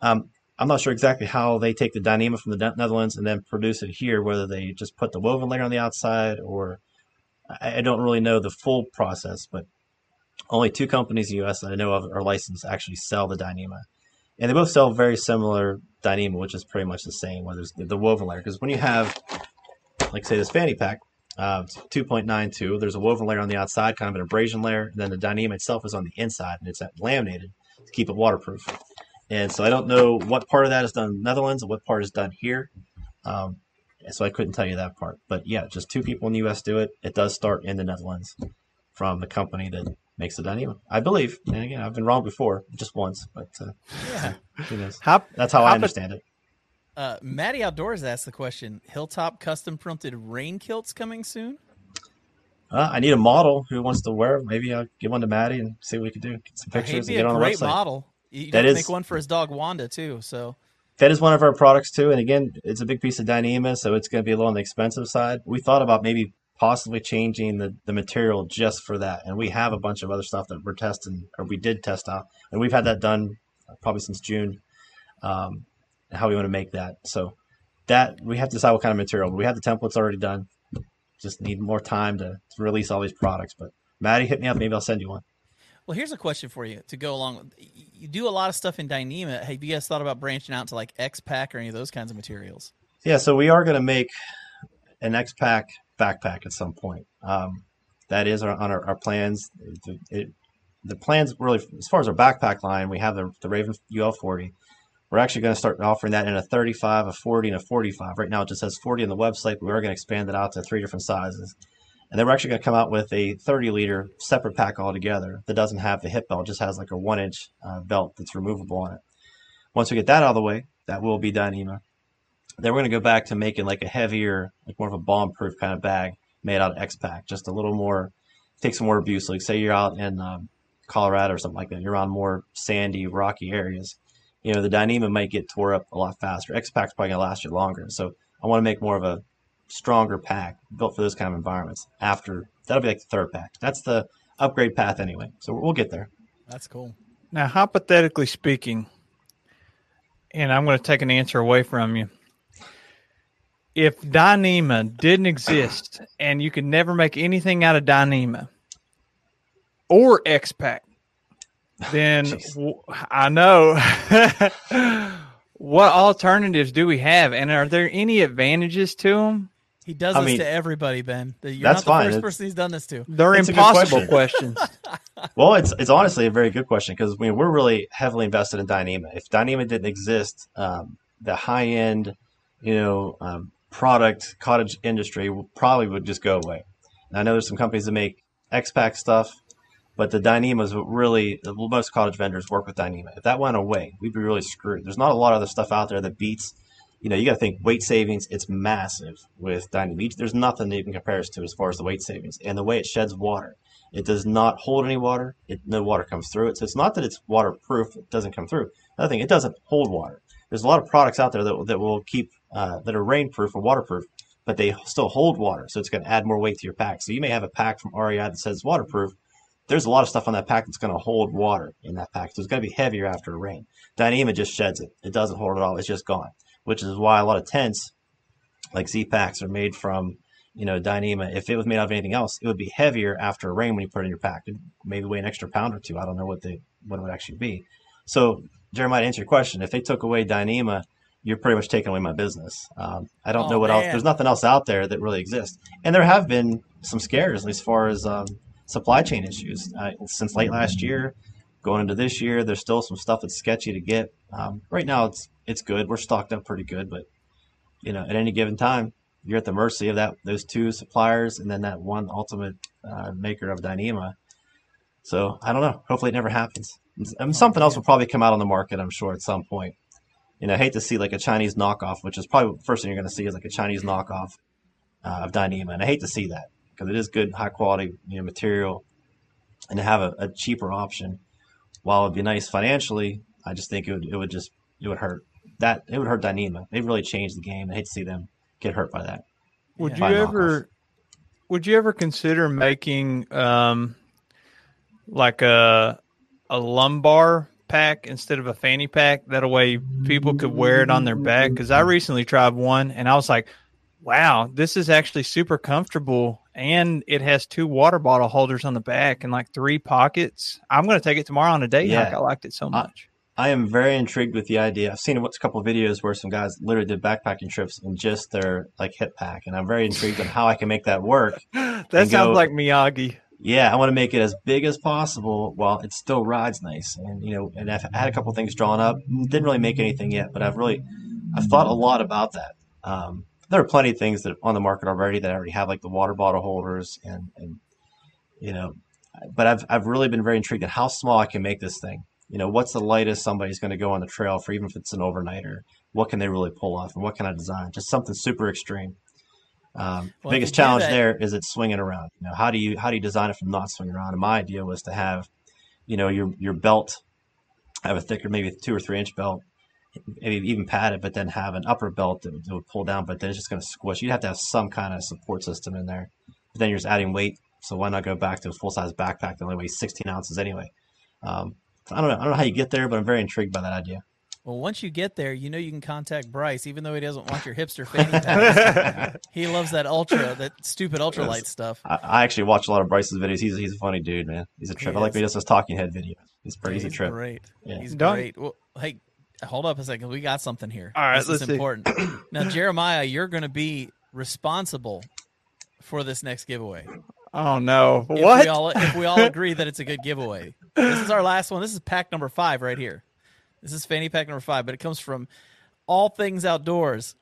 um, I'm not sure exactly how they take the Dyneema from the Netherlands and then produce it here. Whether they just put the woven layer on the outside, or I, I don't really know the full process. But only two companies in the U.S. that I know of are licensed to actually sell the Dyneema, and they both sell very similar Dyneema, which is pretty much the same. Whether it's the, woven layer, because when you have, like say, this fanny pack, uh, it's 2.92. There's a woven layer on the outside, kind of an abrasion layer, and then the Dyneema itself is on the inside, and it's laminated to keep it waterproof. And so I don't know what part of that is done in the Netherlands and what part is done here. Um, so I couldn't tell you that part. But yeah, just two people in the U.S. do it. It does start in the Netherlands from the company that makes the Dyneema. I believe. And again, I've been wrong before, just once, but uh, Yeah. who knows? How, That's how I how- understand it. Uh, Maddie Outdoors asked the question: Hilltop custom printed rain kilts coming soon? Uh, I need a model who wants to wear. it. Maybe I'll give one to Maddie and see what we can do. Get some He'd pictures be and get a on the great website. model. You That got to is- make one for his dog Wanda too. So that is one of our products too. And again, it's a big piece of Dyneema, so it's going to be a little on the expensive side. We thought about maybe possibly changing the, the material just for that. And we have a bunch of other stuff that we're testing, or we did test out, and we've had that done probably since June. Um, how we want to make that. So that we have to decide what kind of material. But we have the templates already done. Just need more time to, to release all these products. But Maddie, hit me up. Maybe I'll send you one. Well, here's a question for you to go along. with You do a lot of stuff in Dyneema. Have you guys thought about branching out to like X-Pac or any of those kinds of materials? Yeah, so we are going to make an X-Pac backpack at some point. Um, that is our, on our, our plans. It, it, the plans really, as far as our backpack line, we have the, the Raven UL 40. We're actually going to start offering that in a 35, a 40, and a 45. Right now, it just says 40 on the website, but we are going to expand it out to three different sizes. And then we're actually going to come out with a 30 liter separate pack altogether that doesn't have the hip belt, just has like a one inch uh, belt that's removable on it. Once we get that out of the way, that will be Dyneema. Then we're going to go back to making like a heavier, like more of a bomb proof kind of bag made out of X-Pac, just a little more, take some more abuse. Like say you're out in um, Colorado or something like that, you're on more sandy, rocky areas. You know, the Dyneema might get tore up a lot faster. X-Pac's probably going to last you longer. So I want to make more of a stronger pack built for those kind of environments. After that'll be like the third pack. That's the upgrade path anyway. So we'll get there. That's cool. Now, hypothetically speaking, and I'm going to take an answer away from you. If Dyneema didn't exist and you could never make anything out of Dyneema or X-Pac, then Jeez. w- I know [laughs] what alternatives do we have, and are there any advantages to them? He does I this mean, to everybody, Ben. You're that's not the fine. first It's- person he's done this to. They're It's impossible question. [laughs] questions. Well, it's it's honestly a very good question because I mean, we're really heavily invested in Dyneema. If Dyneema didn't exist, um, the high end, you know, um, product cottage industry probably would just go away. And I know there's some companies that make X-Pac stuff, but the Dyneema is really most cottage vendors work with Dyneema. If that went away, we'd be really screwed. There's not a lot of other stuff out there that beats. You know, you got to think weight savings. It's massive with Dyneema. There's nothing that even compares to as far as the weight savings and the way it sheds water. It does not hold any water. It, no water comes through it. So it's not that it's waterproof. It doesn't come through. Another thing, it doesn't hold water. There's a lot of products out there that, that will keep uh, that are rainproof or waterproof, but they still hold water. So it's going to add more weight to your pack. So you may have a pack from REI that says waterproof. There's a lot of stuff on that pack that's going to hold water in that pack. So it's going to be heavier after a rain. Dyneema just sheds it. It doesn't hold it all. It's just gone, which is why a lot of tents like Zpacks are made from you know, Dyneema, if it was made out of anything else, it would be heavier after a rain when you put it in your pack. It'd maybe weigh an extra pound or two. I don't know what they what it would actually be. So, Jeremiah, to answer your question, if they took away Dyneema, you're pretty much taking away my business. Um, I don't Oh, know what else. There's nothing else out there that really exists, and there have been some scares as far as um, supply chain issues uh, since late last year, going into this year. There's still some stuff that's sketchy to get. Um, right now, it's it's good. We're stocked up pretty good, but you know, at any given time, you're at the mercy of that those two suppliers and then that one ultimate uh, maker of Dyneema. So I don't know. Hopefully, it never happens. And something else will probably come out on the market, I'm sure, at some point. You know, I hate to see like a Chinese knockoff, which is probably the first thing you're going to see is like a Chinese knockoff uh, of Dyneema, and I hate to see that because it is good, high quality, you know, material, and to have a, a cheaper option, while it'd be nice financially, I just think it would it would just it would hurt that it would hurt Dyneema. They've really changed the game. I hate to see them get hurt by that. Would you knockoff. ever would you ever consider making um like a a lumbar pack instead of a fanny pack? That way people could wear it on their back. Because I recently tried one and I was like, wow, this is actually super comfortable. And it has two water bottle holders on the back and like three pockets. I'm going to take it tomorrow on a day Yeah. hike. I liked it so much. I am very intrigued with the idea. I've seen a couple of videos where some guys literally did backpacking trips in just their like hip pack, and I'm very intrigued on how I can make that work. [laughs] that sounds go- like Miyagi. Yeah, I want to make it as big as possible while it still rides nice. And you know, and I've had a couple things drawn up. Didn't really make anything yet, but I've really I've thought a lot about that. Um, there are plenty of things that on the market already that I already have like the water bottle holders and and you know, but I've I've really been very intrigued at how small I can make this thing. You know, what's the lightest somebody's going to go on the trail for, even if it's an overnighter? What can they really pull off, and what can I design? Just something super extreme. Um, Well, biggest if you do challenge there is it's swinging around. You know, how do you how do you design it from not swinging around? And my idea was to have, you know, your your belt have a thicker, maybe two or three inch belt, maybe even padded, but then have an upper belt that would, that would pull down, but then it's just going to squish. You'd have to have some kind of support system in there. But then you're just adding weight, so why not go back to a full size backpack that only weighs 16 ounces anyway? Um, I don't know. I don't know how you get there, but I'm very intrigued by that idea. Well, once you get there, you know you can contact Bryce, even though he doesn't want your hipster fanny packs. [laughs] he loves that ultra, that stupid ultralight stuff. I, I actually watch a lot of Bryce's videos. He's he's a funny dude, man. He's a trip. He I like is. when he does his talking head videos. He's pretty. He's a trip. great. Yeah. He's Don't- great. Well, hey, hold up a second. We got something here. All right, this let's is see. important. [clears throat] now, Jeremiah, you're going to be responsible for this next giveaway. Oh no! If What? We all, if we all [laughs] agree that it's a good giveaway, this is our last one. This is pack number five right here. This is fanny pack number five, but it comes from All Things Outdoors.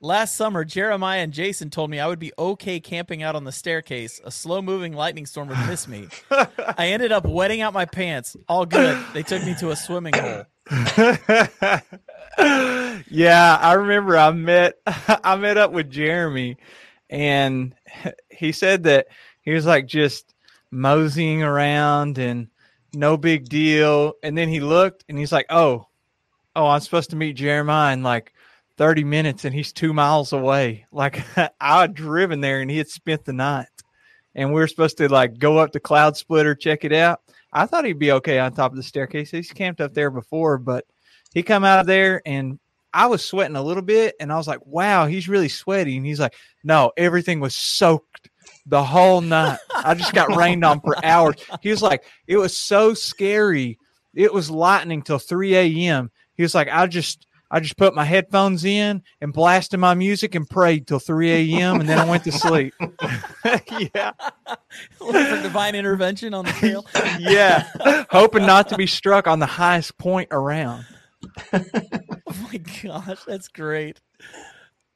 Last summer, Jeremiah and Jason told me I would be okay camping out on the staircase. A slow moving lightning storm would miss me. [laughs] I ended up wetting out my pants. All good. They took me to a swimming hole. [laughs] yeah, I remember I met [laughs] I met up with Jeremy and he said that he was like just moseying around and no big deal. And then he looked and he's like, Oh, oh, I'm supposed to meet Jeremiah in like 30 minutes and he's two miles away. [laughs] Like I had driven there and he had spent the night. And we were supposed to like go up to Cloud Splitter, check it out. I thought he'd be okay on top of the staircase. He's camped up there before, but he come out of there and I was sweating a little bit and I was like, wow, he's really sweaty. And he's like, no, everything was soaked the whole night. I just got rained on for hours. He was like, it was so scary. It was lightning till 3 a.m. He was like, I just, I just put my headphones in and blasted my music and prayed till 3 a.m. and then I went to sleep. [laughs] yeah. [laughs] Looking for divine intervention on the trail. [laughs] Yeah. Hoping not to be struck on the highest point around. Oh my gosh, that's great.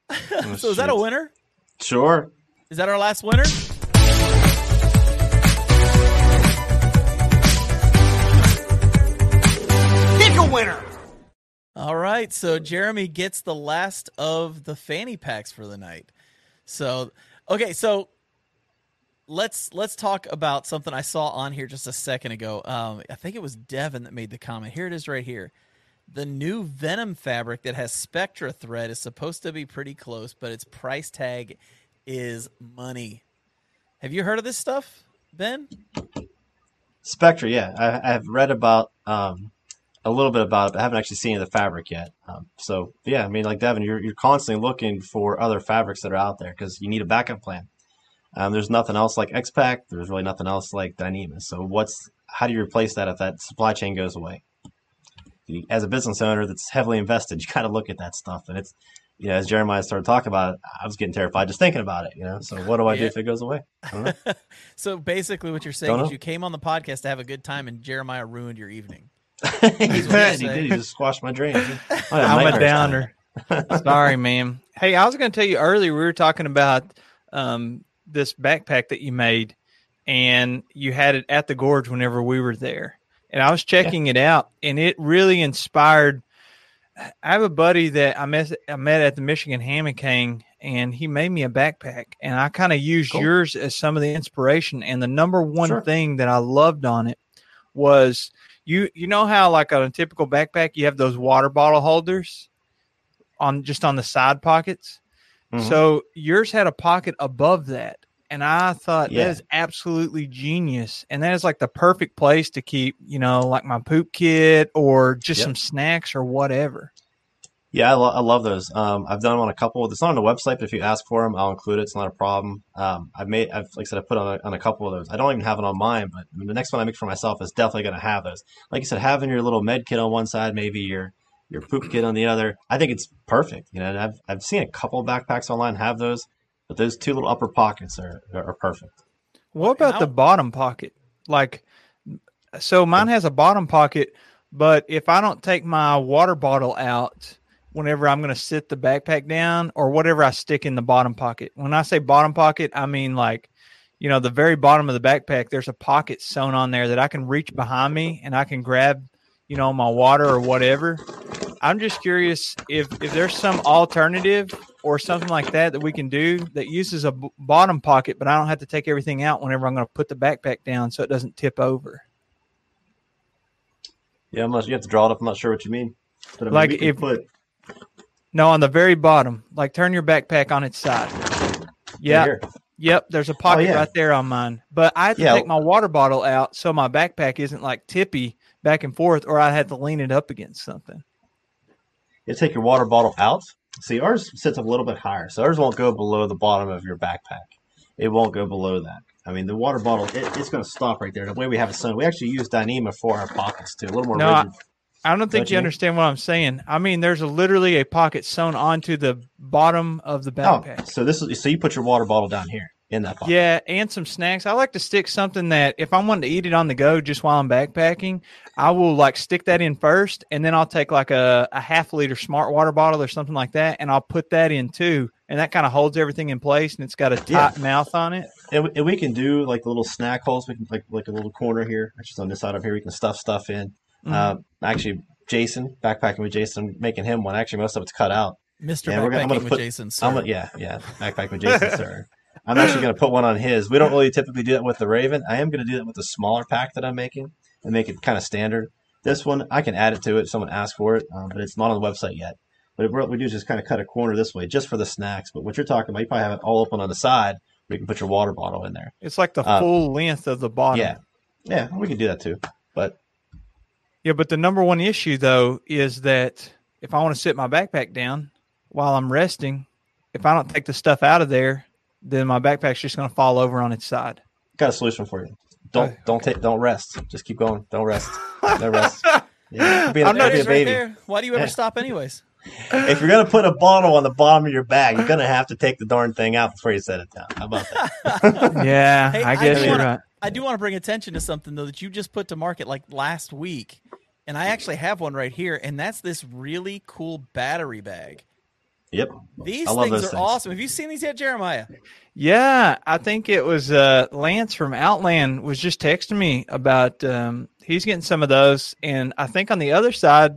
Oh, so is that a winner? Sure. Is that our last winner? Pick a winner. All right, so Jeremy gets the last of the fanny packs for the night. So, okay, so let's let's talk about something I saw on here just a second ago. Um, I think it was Devin that made the comment. Here it is, right here. The new Venom fabric that has Spectra thread is supposed to be pretty close, but its price tag is money. Have you heard of this stuff, Ben? Spectra, yeah, I, I have read about um, a little bit about it, but I haven't actually seen the fabric yet. Um, so yeah, I mean, like Devin, you're you're constantly looking for other fabrics that are out there because you need a backup plan. Um, there's nothing else like X-Pac. There's really nothing else like Dyneema. So what's how do you replace that if that supply chain goes away? As a business owner that's heavily invested, [laughs] you got to look at that stuff, and it's you know, as Jeremiah started talking about it, I was getting terrified just thinking about it. You know, so what do I do if it goes away? I don't know. [laughs] So basically, what you're saying is you came on the podcast to have a good time, and Jeremiah ruined your evening. [laughs] he did. He did. He just squashed my dreams. [laughs] I I'm a downer. Sorry, ma'am. Hey, I was going to tell you earlier. We were talking about um, this backpack that you made, and you had it at the gorge whenever we were there. And I was checking it out, and it really inspired. I have a buddy that I met I met at the Michigan Hammock Hang, and he made me a backpack, and I kind of used Cool. yours as some of the inspiration. And the number one Sure. thing that I loved on it was you you know how like on a typical backpack you have those water bottle holders on just on the side pockets. Mhm. So yours had a pocket above that. And I thought Yeah. that is absolutely genius. And that is like the perfect place to keep, you know, like my poop kit or just Yep. some snacks or whatever. Yeah, I, lo- I love those. Um, I've done them on a couple. It's not on the website, but if you ask for them, I'll include it. It's not a problem. Um, I've made, I've like I said, I put on a, on a couple of those. I don't even have it on mine, but the next one I make for myself is definitely going to have those. Like you said, having your little med kit on one side, maybe your your poop kit on the other. I think it's perfect. You know, and I've I've seen a couple of backpacks online have those, but those two little upper pockets are are, are perfect. What about the bottom pocket? Like, so mine has a bottom pocket, but if I don't take my water bottle out whenever I'm going to sit the backpack down or whatever I stick in the bottom pocket. When I say bottom pocket, I mean like, you know, the very bottom of the backpack, there's a pocket sewn on there that I can reach behind me and I can grab, you know, my water or whatever. I'm just curious if if there's some alternative or something like that that we can do that uses a b- bottom pocket, but I don't have to take everything out whenever I'm going to put the backpack down so it doesn't tip over. Yeah, I'm not, you have to draw it up. I'm not sure what you mean. But I mean, Like if- put No, on the very bottom, like turn your backpack on its side. Yeah. Yep, there's a pocket yeah. right there on mine. But I have to Yeah. take my water bottle out so my backpack isn't like tippy back and forth, or I had to lean it up against something. You take your water bottle out. See, ours sits up a little bit higher, so ours won't go below the bottom of your backpack. It won't go below that. I mean, the water bottle, it, it's going to stop right there. The way we have it sewn, we actually use Dyneema for our pockets too, a little more No, I- rigid. I don't think Don't you you? understand what I'm saying. I mean, there's a, literally a pocket sewn onto the bottom of the Oh, backpack. so this is so you put your water bottle down here in that pocket. Yeah, and some snacks. I like to stick something that if I'm wanting to eat it on the go just while I'm backpacking, I will like stick that in first, and then I'll take like a, a half liter smart water bottle or something like that, and I'll put that in too, and that kind of holds everything in place, and it's got a tight Yeah. mouth on it. And, we, and we can do like the little snack holes. We can like like a little corner here, which is on this side of here. We can stuff stuff in. Mhm. Uh, actually, Jason backpacking with Jason, making him one. Actually, most of it's cut out. Mr. Yeah, we're gonna- I'm Backpacking gonna with Jason. Sir. I'm gonna, yeah, yeah, backpack with Jason, [laughs] sir. I'm actually [clears throat] going to put one on his. We don't really typically do that with the Raven. I am going to do that with the smaller pack that I'm making and make it kind of standard. This one, I can add it to it if someone asks for it, um, but it's not on the website yet. But what we do is just kind of cut a corner this way just for the snacks. But what you're talking about, you probably have it all open on the side where you can put your water bottle in there. It's like the Uh, full length of the bottom. Yeah. Yeah, we can do that too. But Yeah, but the number one issue though is that if I want to sit my backpack down while I'm resting, if I don't take the stuff out of there, then my backpack's just going to fall over on its side. got a solution for you. Don't Okay. don't take don't rest. Just keep going. Don't rest. Don't rest. [laughs] Yeah, be a, I'm not be There it a is right baby. there. Why do you ever Yeah. stop anyways? if you're gonna put a bottle on the bottom of your bag, you're gonna have to take the darn thing out before you set it down. How about that? [laughs] Yeah, Hey, I I guess do you're wanna- right. I do want to bring attention to something though that you just put to market like last week, and I actually have one right here, and that's this really cool battery bag. Yep. These I love things are things. awesome. Have you seen these yet, Jeremiah? Yeah, I think it was uh, Lance from Outland was just texting me about um, he's getting some of those, and I think on the other side,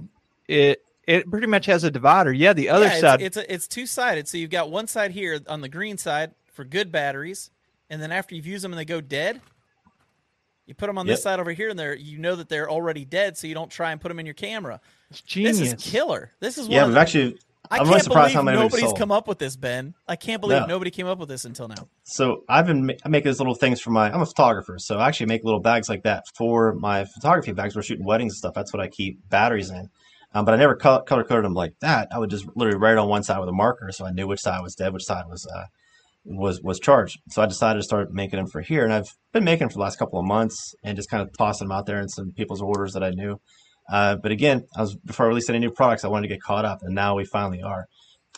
it it pretty much has a divider. Yeah, the other yeah, side. It's, it's a, it's two sided. So you've got one side here on the green side for good batteries, and then after you've used them and they go dead, you put them on this side over here, and they're you know that they're already dead, so you don't try and put them in your camera. it's genius. This is killer. This is one Yeah, of we've the, actually. I I'm can't really surprised believe how many nobody's come up with this, Ben. I can't believe No. nobody came up with this until now. So I've been ma- I make these little things for my. I'm a photographer, so I actually make little bags like that for my photography bags. We're shooting weddings and stuff. That's what I keep batteries in. Um, but I never color, color coded them like that. I would just literally write on one side with a marker, so I knew which side was dead, which side was uh, was was charged. So I decided to start making them for here, and I've been making them for the last couple of months, and just kind of tossing them out there in some people's orders that I knew. Uh, but again, I was before I released any new products, I wanted to get caught up, and now we finally are.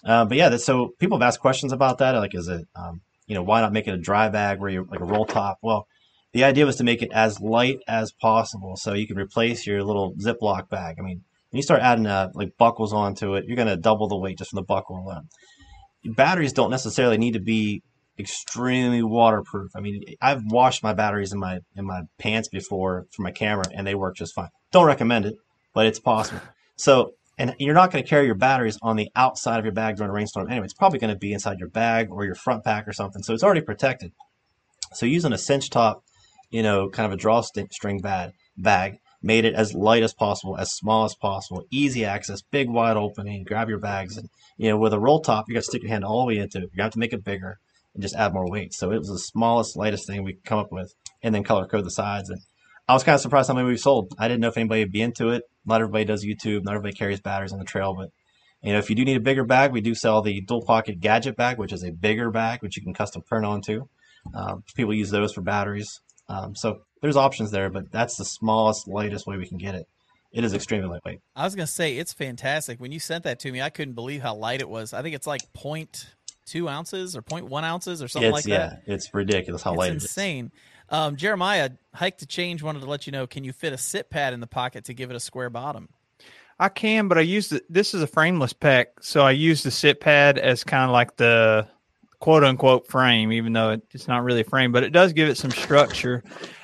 Uh, but yeah, so people have asked questions about that. Like, is it, um, you know, why not make it a dry bag where you like a roll top? Well, the idea was to make it as light as possible, so you can replace your little Ziploc bag. I mean, when you start adding uh, like buckles onto it, you're going to double the weight just from the buckle alone. Batteries don't necessarily need to be extremely waterproof. I mean, I've washed my batteries in my in my pants before for my camera, and they work just fine. Don't recommend it, but it's possible. [laughs] So, and you're not going to carry your batteries on the outside of your bag during a rainstorm anyway. It's probably going to be inside your bag or your front pack or something. So it's already protected. So using a cinch top, you know, kind of a drawstring bag, bag made it as light as possible, as small as possible, easy access, big wide opening. Grab your bags, and you know, with a roll top, you got to stick your hand all the way into it. You have to make it bigger and just add more weight. So it was the smallest, lightest thing we could come up with, and then color code the sides. And I was kind of surprised how many we sold. I didn't know if anybody would be into it. Not everybody does YouTube. Not everybody carries batteries on the trail, but you know, if you do need a bigger bag, we do sell the dual pocket gadget bag, which is a bigger bag, which you can custom print onto. Um, people use those for batteries. Um, so there's options there, but that's the smallest, lightest way we can get it. It is extremely lightweight. I was gonna say it's fantastic. When you sent that to me, I couldn't believe how light it was. I think it's like 0.2 ounces or 0.1 ounces or something it's like that. yeah, it's ridiculous how it's light it is. insane. Um, Jeremiah, Hike to Change wanted to let you know: Can you fit a sit pad in the pocket to give it a square bottom? I can, but I use the, this is a frameless pack, so I use the sit pad as kind of like the quote unquote frame, even though it, it's not really a frame, but it does give it some structure.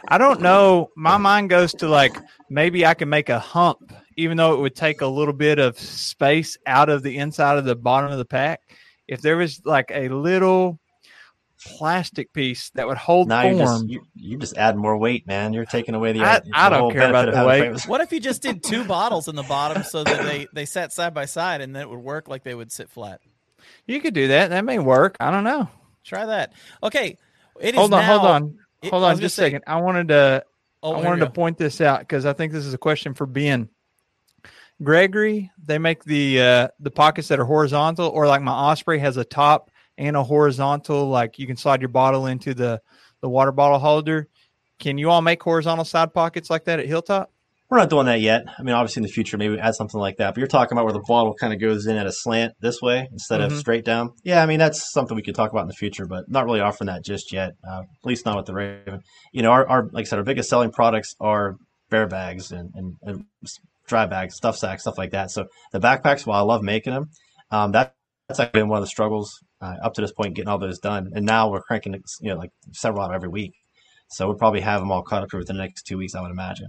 I don't know. My mind goes to like maybe I can make a hump, even though it would take a little bit of space out of the inside of the bottom of the pack. If there was like a little plastic piece that would hold Now form, you're just you, you just add more weight, man. You're taking away the. I- the I don't whole care about benefit the weight. frameless- What if you just did two bottles in the bottom so that they they sat side by side and then it would work like they would sit flat? you could do that. That may work. I don't know. Try that. Okay. It is Hold on, now- hold on, it- hold I on, just a say- second. I wanted to Oh, I wanted to point this out because I think this is a question for Ben. Gregory, they make the uh, the pockets that are horizontal, or like my Osprey has a top and a horizontal, like you can slide your bottle into the the water bottle holder. Can you all make horizontal side pockets like that at Hilltop? We're not doing that yet. I mean, obviously in the future, maybe add something like that. But you're talking about where the bottle kind of goes in at a slant this way instead of Mhm. straight down. Yeah, I mean that's something we could talk about in the future, but not really offering that just yet. Uh, at least not with the Raven. You know, our, our like I said, our biggest selling products are bear bags and, and, and dry bags, stuff sacks, stuff like that. So the backpacks, while I love making them, um, that that's actually been one of the struggles uh, up to this point getting all those done. And now we're cranking, you know, like several out every week. So we'll probably have them all caught up for within the next two weeks, I would imagine.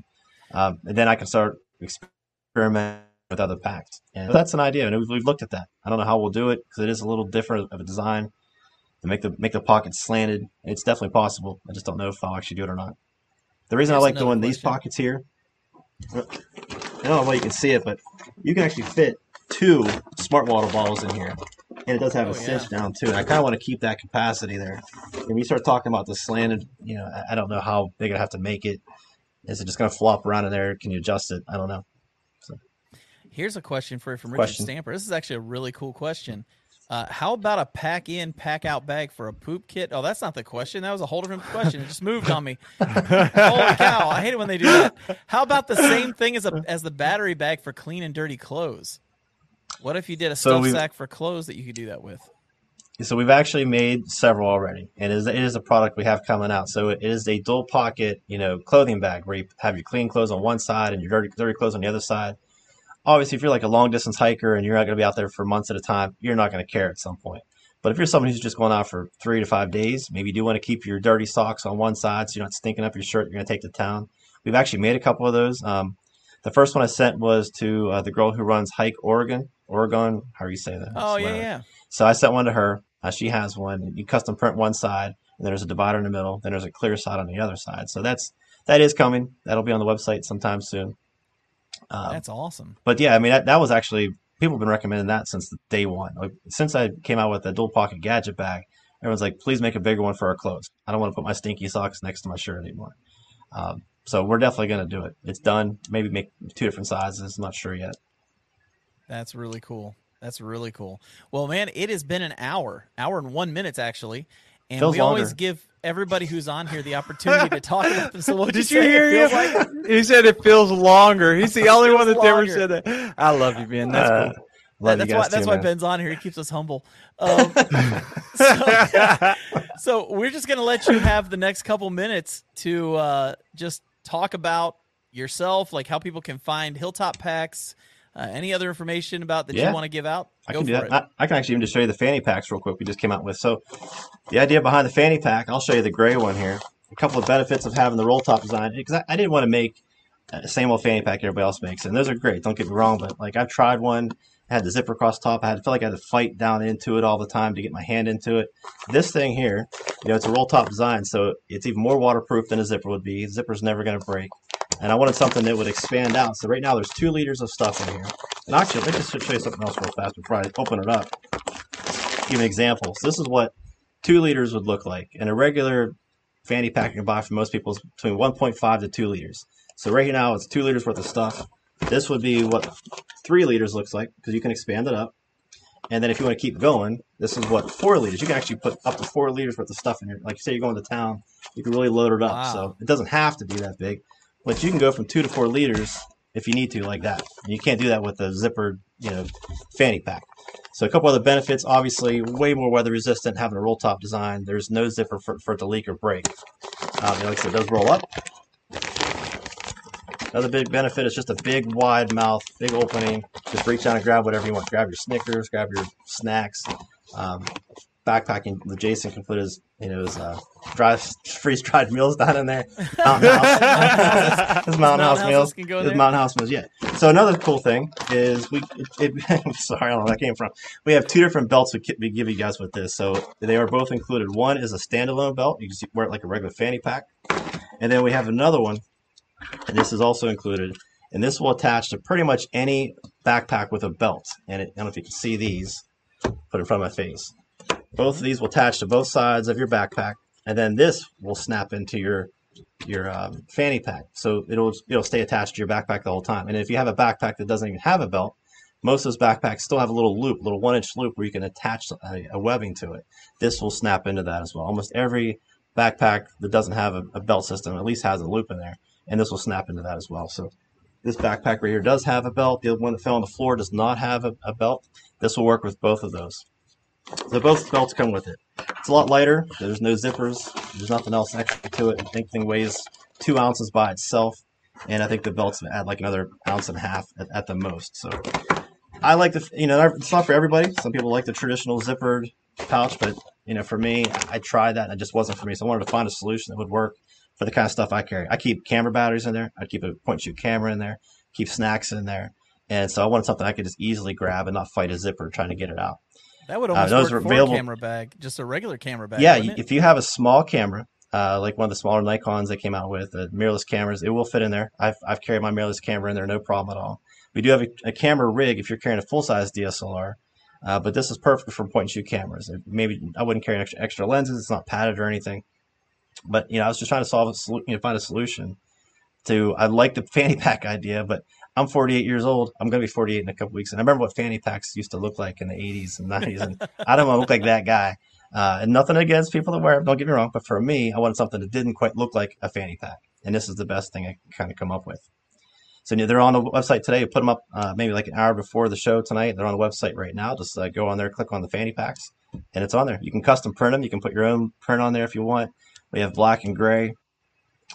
Um, and then I can start experimenting with other packs. And that's an idea, and we've, we've looked at that. I don't know how we'll do it because it is a little different of a design to make the make the pockets slanted. It's definitely possible. I just don't know if I'll actually do it or not. The reason Here's I like doing these pockets here, I don't know if you can see it, but you can actually fit two smart water bottles in here. And it does have Oh, a yeah. cinch down too. And I kind of want to keep that capacity there. When you start talking about the slanted, you know, I- I don't know how big I have to make it. Is it just going to flop around in there? Can you adjust it? I don't know. Here's a question for you from Richard Stamper. This is actually a really cool question. Uh, how about a pack in, pack out bag for a poop kit? Oh, that's not the question. That was a whole different question. It just moved on me. [laughs] Holy cow! I hate it when they do that. How about the same thing as a as the battery bag for clean and dirty clothes? What if you did a So stuff sack for clothes that you could do that with? So we've actually made several already, and it is, it is a product we have coming out. So it is a dual pocket, you know, clothing bag where you have your clean clothes on one side and your dirty, dirty clothes on the other side. Obviously, if you're like a long distance hiker and you're not going to be out there for months at a time, you're not going to care at some point. But if you're someone who's just going out for three to five days, maybe you do want to keep your dirty socks on one side so you're not stinking up your shirt you're going to take to town. We've actually made a couple of those. Um, the first one I sent was to uh, the girl who runs Hike Oregon, Oregon, how do you say that? Oh yeah, yeah. So I sent one to her. Uh, she has one. You custom print one side, and then there's a divider in the middle. Then there's a clear side on the other side. So that's that is coming. That'll be on the website sometime soon. Um, That's awesome. but yeah, I mean that, that was actually people have been recommending that since the day one. Like since I came out with the dual pocket gadget bag, everyone's like, please make a bigger one for our clothes. I don't want to put my stinky socks next to my shirt anymore. Um, so we're definitely going to do it. It's done. Maybe make two different sizes. I'm not sure yet. That's really cool. That's really cool. Well, man, it has been an hour, hour and one minutes actually, and Feels we always give everybody who's on here the opportunity to talk about this. So what Did you you hear It him? like- he said it feels longer. He's the [laughs] only one that's ever said that. I love you, Ben. That's Uh, cool. love that's you why guys that's too, why man. Ben's on here. He keeps us humble. [laughs] Um, so, [laughs] so we're just gonna let you have the next couple minutes to uh, just talk about yourself, like how people can find Hilltop Packs, uh, any other information about that Yeah. you want to give out. I Go can do that. I, I can actually even just show you the fanny packs real quick we just came out with. So the idea behind the fanny pack, I'll show you the gray one here. A couple of benefits of having the roll top design because I, I didn't want to make uh, the same old fanny pack everybody else makes, and those are great. Don't get me wrong, but like I've tried one. I had the zipper across top. I had to feel like I had to fight down into it all the time to get my hand into it. This thing here, you know, it's a roll top design, so it's even more waterproof than a zipper would be. The zipper's never going to break. And I wanted something that would expand out. So right now there's two liters of stuff in here. And actually, let me just show you something else real fast before I open it up. Give an example. So this is what two liters would look like. And a regular fanny pack you can buy from most people is between 1.5 to 2 liters. So right now it's 2 liters worth of stuff. This would be what 3 liters looks like because you can expand it up. And then if you want to keep going, this is what 4 liters. You can actually put up to 4 liters worth of stuff in here. Like say you're going to town, you can really load it up. Wow. So it doesn't have to be that big. But you can go from 2 to 4 liters if you need to like that. You can't do that with a zippered, you know, fanny pack. So a couple other benefits, obviously, way more weather resistant, having a roll top design. There's no zipper for, for it to leak or break. Um, like I said, it does roll up. Another big benefit is just a big wide mouth, big opening. Just reach down and grab whatever you want. Grab your Snickers, grab your snacks. Um, backpacking, the Jason can put his you know his uh, dry freeze dried meals down in there. Mountain house, [laughs] his mountain house meals, his there? mountain house meals. Yeah. So another cool thing is we. It, it, [laughs] sorry, I don't know where that came from. We have two different belts we, we give you guys with this. So they are both included. One is a standalone belt. You can see, wear it like a regular fanny pack, and then we have another one, and this is also included. And this will attach to pretty much any backpack with a belt. And it, I don't know if you can see these. Put in front of my face. Both of these will attach to both sides of your backpack, and then this will snap into your your um, fanny pack, so it'll it'll stay attached to your backpack the whole time. And if you have a backpack that doesn't even have a belt, most of those backpacks still have a little loop, little one inch loop where you can attach a, a webbing to it. This will snap into that as well. Almost every backpack that doesn't have a, a belt system at least has a loop in there, and this will snap into that as well. So this backpack right here does have a belt. The one that fell on the floor does not have a, a belt. This will work with both of those. So both belts come with it. It's a lot lighter. There's no zippers. There's nothing else extra to it. The thing weighs two ounces by itself, and I think the belts add like another ounce and a half at, at the most. So I like the you know it's not for everybody. Some people like the traditional zippered pouch, but you know for me, I tried that and it just wasn't for me. So I wanted to find a solution that would work for the kind of stuff I carry. I keep camera batteries in there. I keep a point shoot camera in there. Keep snacks in there. And so I wanted something I could just easily grab and not fight a zipper trying to get it out. That would Uh, almost those work are for available- a camera bag, just a regular camera bag. yeah, if you have a small camera, uh, like one of the smaller Nikon's they came out with, the mirrorless cameras, it will fit in there. I've, I've carried my mirrorless camera in there, no problem at all. We do have a, a camera rig if you're carrying a full size DSLR, uh, but this is perfect for point and shoot cameras. It- Maybe I wouldn't carry extra, extra lenses; it's not padded or anything. But you know, I was just trying to solve a you know, find a solution to. I like the fanny pack [laughs] idea, but I'm 48 years old. I'm going to be 48 in a couple weeks, and I remember what fanny packs used to look like in the 80s and 90s, and [laughs] I don't want to look like that guy. Uh, and nothing against people that wear them, don't get me wrong, but for me, I wanted something that didn't quite look like a fanny pack, and this is the best thing I can kind of come up with. So they're on the website today. I put them up uh, maybe like an hour before the show tonight. They're on the website right now. Just uh, go on there, click on the fanny packs, and it's on there. You can custom print them. You can put your own print on there if you want. We have black and gray.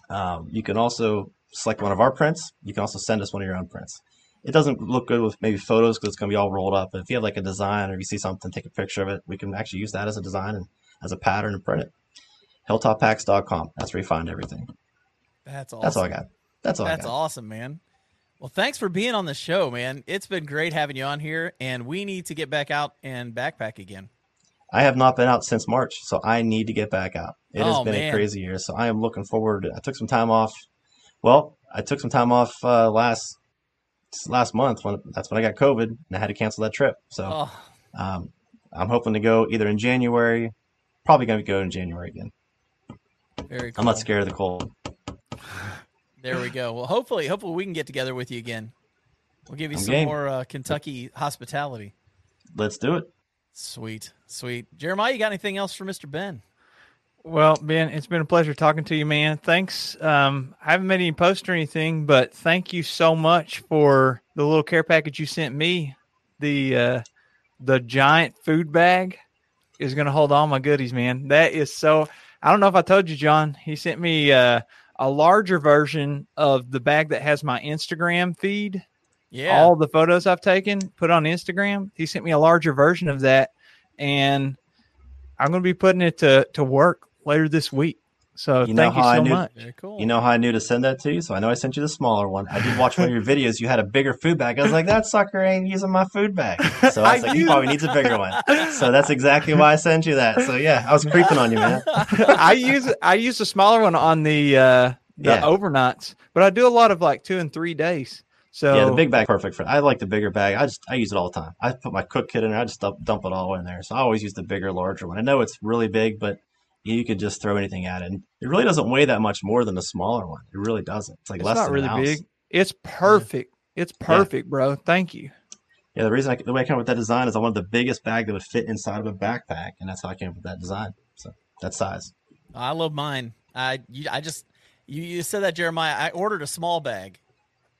Um, you can also select one of our prints. You can also send us one of your own prints. It doesn't look good with maybe photos because it's going to be all rolled up. But if you have like a design or you see something, take a picture of it. We can actually use that as a design and as a pattern and print it. Hilltoppacks.com. That's where you find everything. That's awesome. That's all I got. That's all That's I got. awesome, man. Well, thanks for being on the show, man. It's been great having you on here, and we need to get back out and backpack again. I have not been out since March, so I need to get back out. It has Oh, been man. a crazy year, so I am looking forward. I took some time off. Well, I took some time off uh, last last month when that's when I got COVID and I had to cancel that trip. So Oh, um, I'm hoping to go either in January. Probably going to go in January again. very cool. I'm not scared of the cold. There we go. Well, hopefully, hopefully we can get together with you again. We'll give you I'm some game. more uh, Kentucky hospitality. Let's do it. Sweet, sweet. Jeremiah, you got anything else for Mister Ben? Well, Ben, it's been a pleasure talking to you, man. Thanks. Um, I haven't made any posts or anything, but thank you so much for the little care package you sent me. The uh, the giant food bag is going to hold all my goodies, man. That is so. I don't know if I told you, John. He sent me uh, a larger version of the bag that has my Instagram feed Yeah. all the photos I've taken, put on Instagram. He sent me a larger version of that, and I'm going to be putting it to to work later this week. So You know thank you how I so knew- much. cool. You know how I knew to send that to you? So I know I sent you the smaller one. I did watch one of your videos. You had a bigger food bag. I was like, that sucker ain't using my food bag. So I [laughs] was I like, he probably needs a bigger one. So that's exactly why I sent you that. So yeah, I was creeping on you, man. [laughs] I use I use a smaller one on the uh, the Yeah. overnights, but I do a lot of like two and three days. So Yeah, the big bag perfect for. I like the bigger bag. I just I use it all the time. I put my cook kit in there. I just dump, dump it all in there. So I always use the bigger, larger one. I know it's really big, but you could just throw anything at it. And it really doesn't weigh that much more than the smaller one. It really doesn't. It's like it's less not than really an ounce. big. It's perfect. It's perfect, bro. Thank you. Yeah, the reason I, the way I came up with that design is I wanted the biggest bag that would fit inside of a backpack, and that's how I came up with that design. So that size. I love mine. I you, I just you, you said that Jeremiah. I ordered a small bag,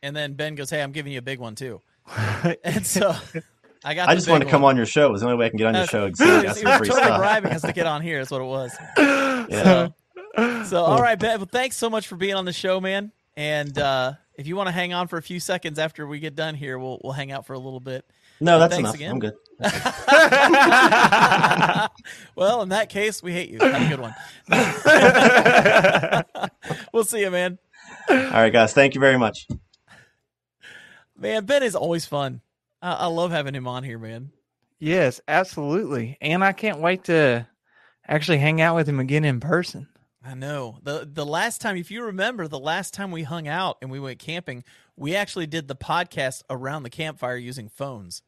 and then Ben goes, "Hey, I'm giving you a big one too." [laughs] and so I got. I just wanted to come one. on your show. It was the only way I can get on your show. He Because you was, he was free totally stuff. bribing us to get on here. That's what it was. [laughs] Yeah. So, so all right, Ben. Well, thanks so much for being on the show, man. And uh, if you want to hang on for a few seconds after we get done here, we'll we'll hang out for a little bit. No, that's Thanks enough. again. I'm good. [laughs] well, in that case, we hate you. Have a good one. [laughs] we'll see you, man. All right, guys. Thank you very much. Man, Ben is always fun. I, I love having him on here, man. Yes, absolutely. And I can't wait to actually hang out with him again in person. I know. The the last time if you remember the last time we hung out and we went camping, we actually did the podcast around the campfire using phones.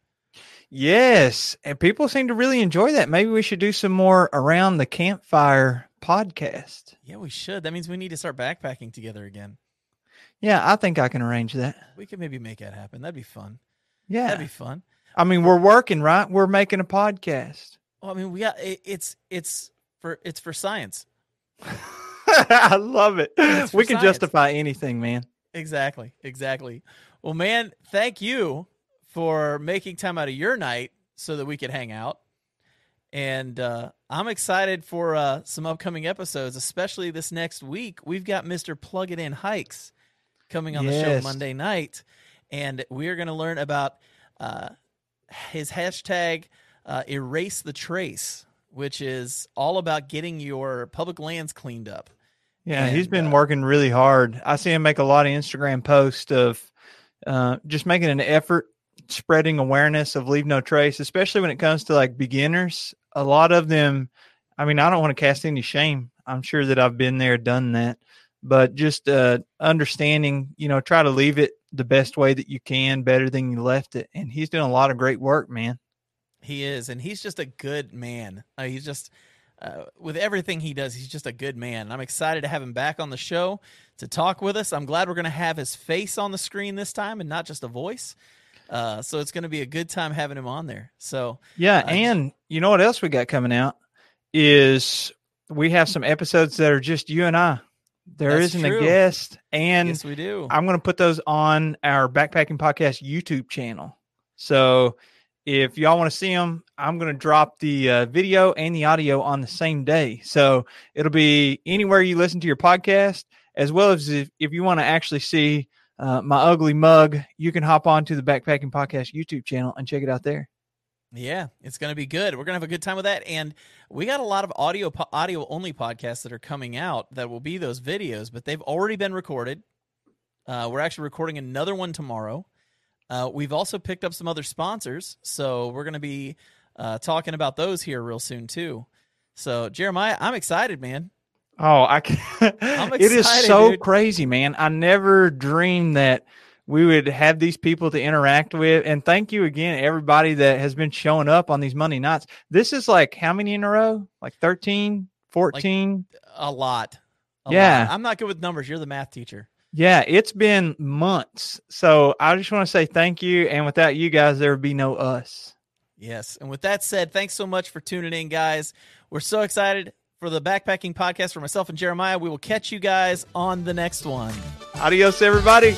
Yes, and people seem to really enjoy that. Maybe we should do some more around the campfire podcast. Yeah, we should. That means we need to start backpacking together again. Yeah, I think I can arrange that. We could maybe make that happen. That'd be fun. Yeah. That'd be fun. I mean, we're working, right? We're making a podcast. Well, I mean, we got it, it's it's for it's for science. [laughs] I love it. We can science. justify anything, man. Exactly. Exactly. Well, man, thank you for making time out of your night so that we could hang out. And uh, I'm excited for uh, some upcoming episodes, especially this next week. We've got Mr. Plug It In Hikes coming on the show Monday night. And we're going to learn about uh, his hashtag uh, erase the trace, which is all about getting your public lands cleaned up. Yeah, he's been uh, working really hard. I see him make a lot of Instagram posts of uh, just making an effort, spreading awareness of leave no trace, especially when it comes to like beginners. A lot of them, I mean, I don't want to cast any shame. I'm sure that I've been there, done that, but just uh, understanding, you know, try to leave it the best way that you can, better than you left it. And he's doing a lot of great work, man. He is, and he's just a good man. Uh, he's just uh, with everything he does, he's just a good man. And I'm excited to have him back on the show to talk with us. I'm glad we're going to have his face on the screen this time and not just a voice. Uh, so it's going to be a good time having him on there. So Yeah, I- and you know what else we got coming out is we have some episodes that are just you and I. There That's not a guest, and yes, we do. I'm going to put those on our backpacking podcast YouTube channel. So if y'all want to see them, I'm going to drop the uh, video and the audio on the same day. So it'll be anywhere you listen to your podcast, as well as if, if you want to actually see uh, my ugly mug, you can hop on to the backpacking podcast YouTube channel and check it out there. Yeah, it's going to be good. We're going to have a good time with that, and we got a lot of audio po- audio only podcasts that are coming out that will be those videos, but they've already been recorded. Uh, we're actually recording another one tomorrow. Uh, we've also picked up some other sponsors, so we're going to be uh, talking about those here real soon too. So Jeremiah, I'm excited, man. Oh, I can. [laughs] I'm it is so dude. crazy, man. I never dreamed that we would have these people to interact with. And thank you again, everybody that has been showing up on these Monday nights. This is like how many in a row? Like 13, 14? A lot. A Yeah. lot. I'm not good with numbers. You're the math teacher. yeah, it's been months. So I just want to say thank you. And without you guys, there would be no us. Yes. And with that said, thanks so much for tuning in, guys. We're so excited for the backpacking podcast for myself and Jeremiah. We will catch you guys on the next one. Adios, everybody.